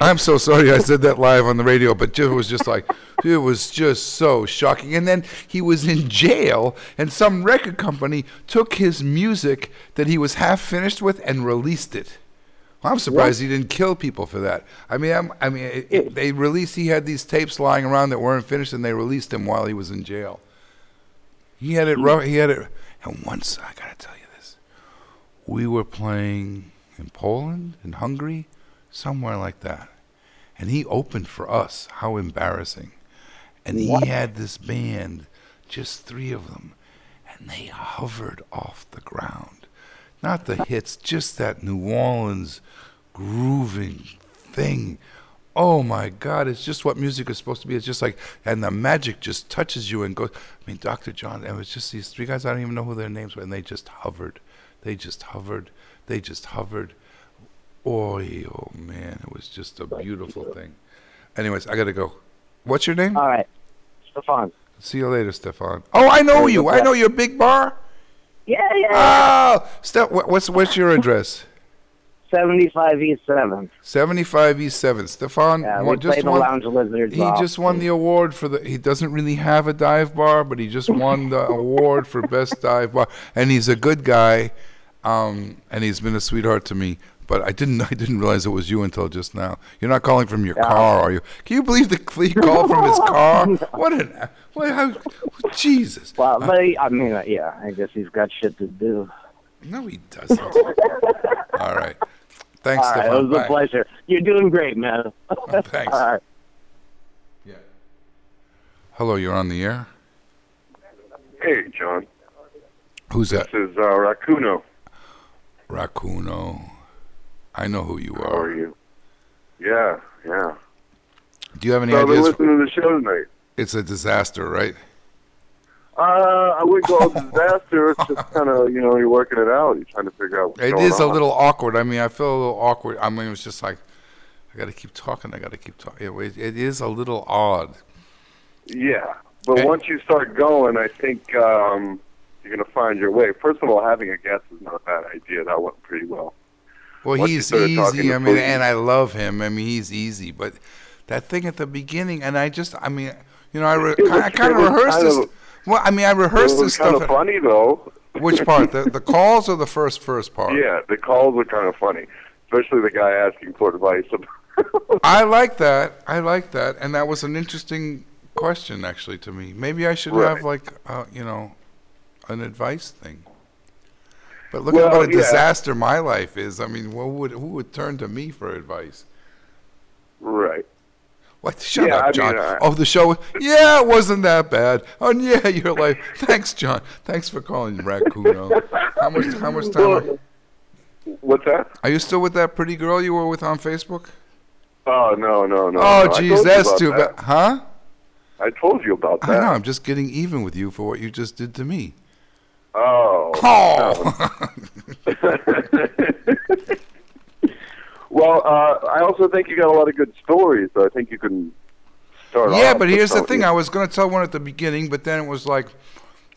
I'm so sorry I said that live on the radio, but it was just like, it was just so shocking. And then he was in jail, and some record company took his music that he was half finished with and released it. I'm surprised he didn't kill people for that. I mean, I'm, I mean, it, it, they released. He had these tapes lying around that weren't finished, and they released him while he was in jail. He had it rough. He had it. And once I gotta tell you this, we were playing in Poland, in Hungary, somewhere like that, and he opened for us. How embarrassing! And What? he had this band, just three of them, and they hovered off the ground. Not the hits, just that New Orleans grooving thing. Oh my God! It's just what music is supposed to be. It's just like, and the magic just touches you and goes. I mean, Dr. John. And it was just these three guys. I don't even know who their names were, and they just hovered. They just hovered. They just hovered. Oy, oh man, it was just a beautiful thing. Anyways, I gotta go. What's your name? All right, Stefan. See you later, Stefan. Oh, I know you. I know your big bar. Yeah, yeah. Oh, Steph, what's what's your address? 75 East 7th. 75 East 7. Stefan Yeah, we play the won- Lounge Lizards. He off. just won the award for the. He doesn't really have a dive bar, but he just won the award for best dive bar, and he's a good guy, um, and he's been a sweetheart to me. But I didn't. I didn't realize it was you until just now. You're not calling from your car, are you? Can you believe the he called from his car? What an. What? How? Jesus. Well, but he, I mean, uh, yeah, I guess he's got shit to do. No, he doesn't. All right. Thanks, All right, Stefan. it was a pleasure. You're doing great, man. Thanks. All right. Yeah. Hello, you're on the air. Hey, John. Who's that? This is uh, Racuno. Racuno. I know who you How are. are you? Yeah, yeah. Do you have any so I've been ideas? listening to the show tonight. It's a disaster, right? Uh, I wouldn't call it disaster. It's just kind of, you know, you're working it out. You're trying to figure out what's It is a little awkward. I mean, I feel a little awkward. I mean, it was just like, I got to keep talking. I got to keep talking. It, it is a little odd. Yeah, but once you start going, I think um, you're going to find your way. First of all, having a guest is not a bad idea. That went pretty well. Well, Once he's easy. I mean, and I love him. I mean, he's easy. But that thing at the beginning, and I just, I mean, you know, I, re- It was- I kind of rehearsed kind this. of- well, I mean, I rehearsed it this was kind stuff. of funny, though. Which part? The, the calls or the first first part? Yeah, the calls were kind of funny, especially the guy asking for advice. I like that. I like that, and that was an interesting question actually to me. Maybe I should have like, uh, you know, an advice thing. But look Well, at what a yeah. disaster my life is. I mean, what would who would turn to me for advice? right. What? Shut Yeah, up, I mean, John. I- oh, the show. Yeah, it wasn't that bad. Oh, yeah, your life. Thanks, John. Thanks for calling, Raccoon. Oh, how much? How much time? Well, What's that? are you still with that pretty girl you were with on Facebook? Oh no, no, no. oh, no. I geez, that's too that. bad, huh? I told you about that. I know. I'm just getting even with you for what you just did to me. Oh. Well, uh, I also think you got a lot of good stories, so I think you can start yeah, but here's the thing. I was going to tell one at the beginning, but then it was like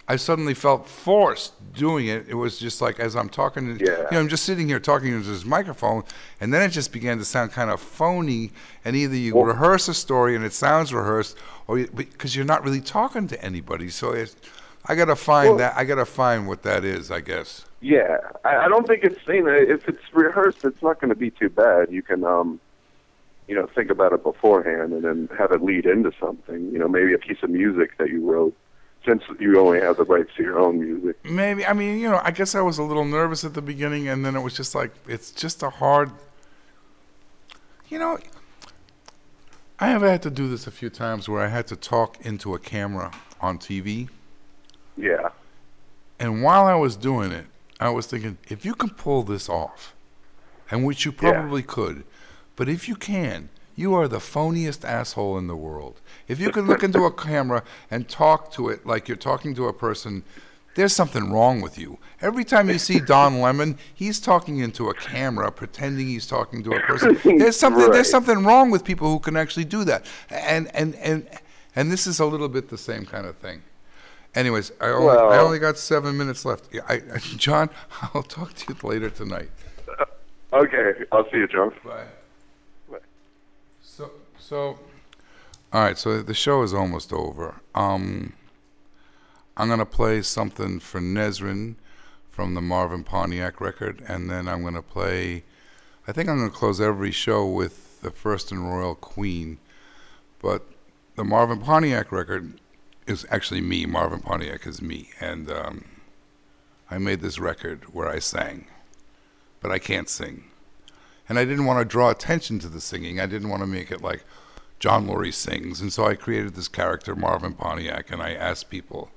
I suddenly felt forced doing it. It was just like as I'm talking, to, Yeah. you know, I'm just sitting here talking into this microphone, and then it just began to sound kind of phony. And either you Well- rehearse a story and it sounds rehearsed, or you, because you're not really talking to anybody. So it's, I got to find Well- that. I got to find what that is. I guess. Yeah, I, I don't think it's you know if it's rehearsed, it's not going to be too bad. You can um, you know, think about it beforehand and then have it lead into something. You know, maybe a piece of music that you wrote, since you only have the rights to your own music. Maybe I mean you know I guess I was a little nervous at the beginning, and then it was just like it's just a hard. You know, I have had to do this a few times where I had to talk into a camera on TV, Yeah. and while I was doing it, I was thinking if you can pull this off, and which you Yeah. probably could, but if you can, you are the phoniest asshole in the world. If you can look into a camera and talk to it like you're talking to a person, there's something wrong with you. Every time you see Don Lemon, he's talking into a camera, pretending he's talking to a person. There's something. Right. There's something wrong with people who can actually do that. And and and and this is a little bit the same kind of thing. Anyways, I only, I only got seven minutes left. Yeah, I, I, John, I'll talk to you later tonight. Okay, I'll see you, John. Bye. So, so, all right. So the show is almost over. Um, I'm gonna play something for Nezrin from the Marvin Pontiac record, and then I'm gonna play. I think I'm gonna close every show with the First and Royal Queen, but the Marvin Pontiac record is actually me. Marvin Pontiac is me, and um, I made this record where I sang, but I can't sing and I didn't want to draw attention to the singing. I didn't want to make it like John Lurie sings, and so I created this character Marvin Pontiac, and I asked people,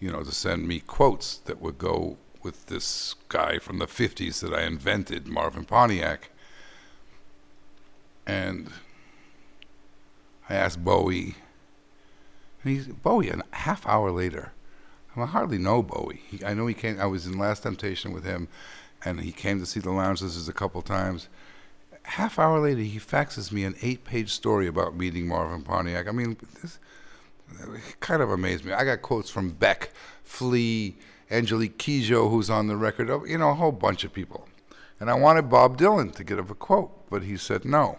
you know, to send me quotes that would go with this guy from the '50s that I invented, Marvin Pontiac, and I asked Bowie, and he's Bowie. A half hour later, I hardly know Bowie. He, I know he came. I was in Last Temptation with him, and he came to see the Lounge a couple times. Half hour later, he faxes me an eight-page story about meeting Marvin Pontiac. I mean, this kind of amazed me. I got quotes from Beck, Flea, Angelique Kidjo, who's on the record, you know, a whole bunch of people. And I wanted Bob Dylan to give a quote, but he said no.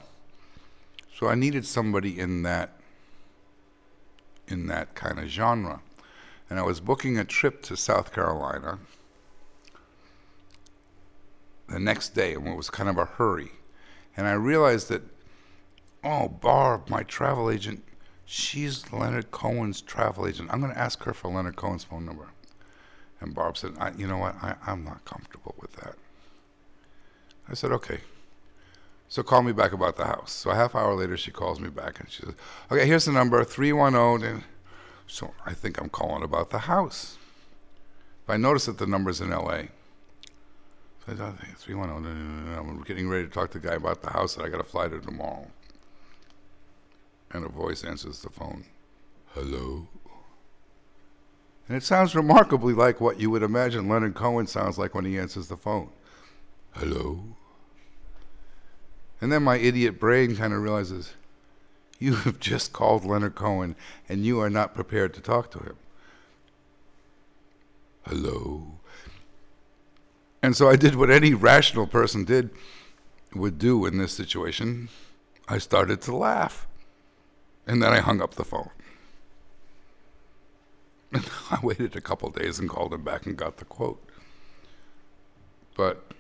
So I needed somebody in that in that kind of genre. And I was booking a trip to South Carolina the next day, and it was kind of a hurry. And I realized that, oh, Barb, my travel agent, she's Leonard Cohen's travel agent. I'm going to ask her for Leonard Cohen's phone number. And Barb said, you know what? I, I'm not comfortable with that. I said, okay. So call me back about the house. So a half hour later, she calls me back and she says, okay, here's the number, 310. And so I think I'm calling about the house. But I notice that the number's in L.A. So I thought, 310, I'm getting ready to talk to the guy about the house that I got to fly to tomorrow. And a voice answers the phone. Hello? And it sounds remarkably like what you would imagine Leonard Cohen sounds like when he answers the phone. Hello? And then my idiot brain kind of realizes you have just called Leonard Cohen and you are not prepared to talk to him. Hello? And so I did what any rational person did would do in this situation. I started to laugh. And then I hung up the phone. And I waited a couple days and called him back and got the quote. But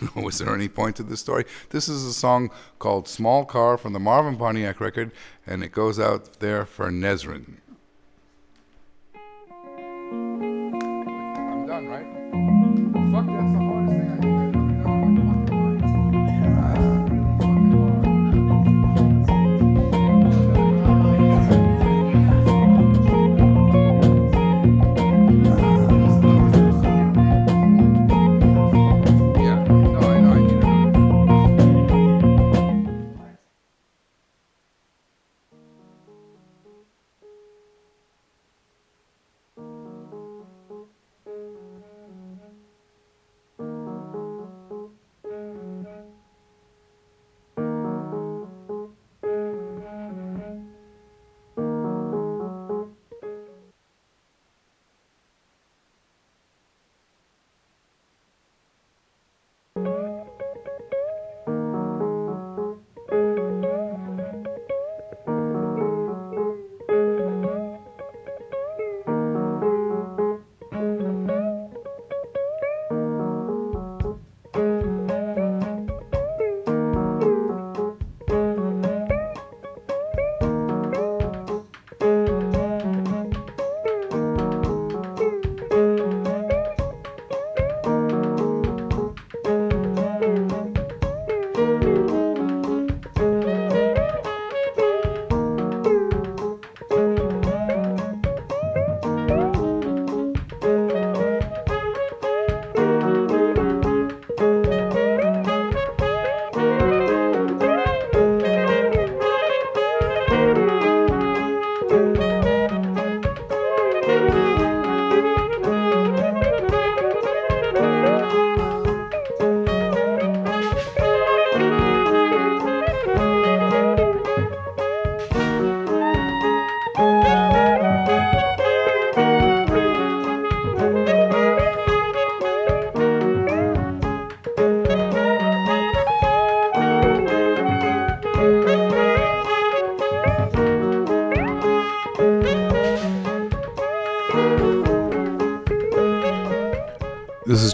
know, was there any point to this story? This is a song called Small Car from the Marvin Pontiac record, and it goes out there for Nezrin.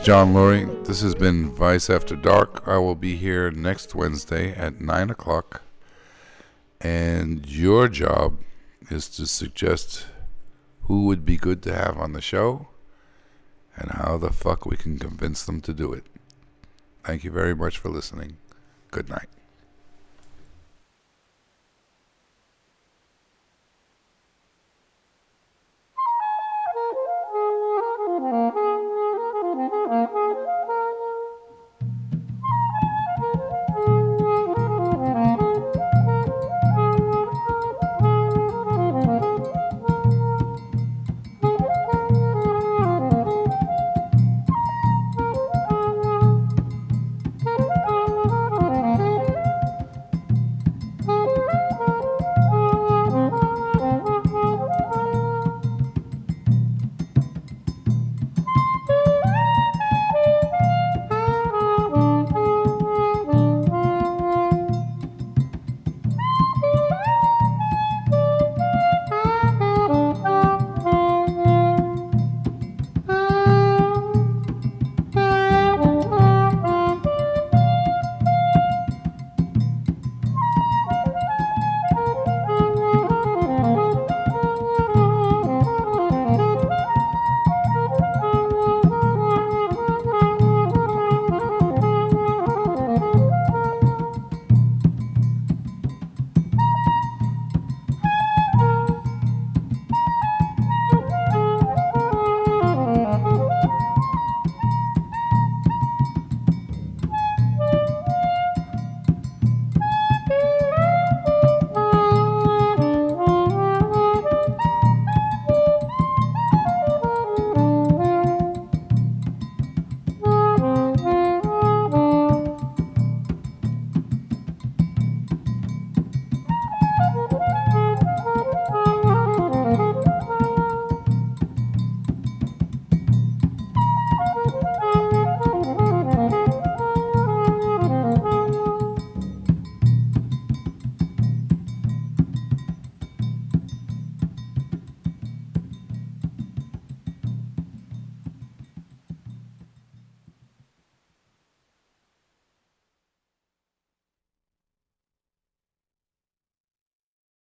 John Lurie. This has been Vice After Dark. I will be here next Wednesday at 9 o'clock. And your job is to suggest who would be good to have on the show and how the fuck we can convince them to do it. Thank you very much for listening. Good night.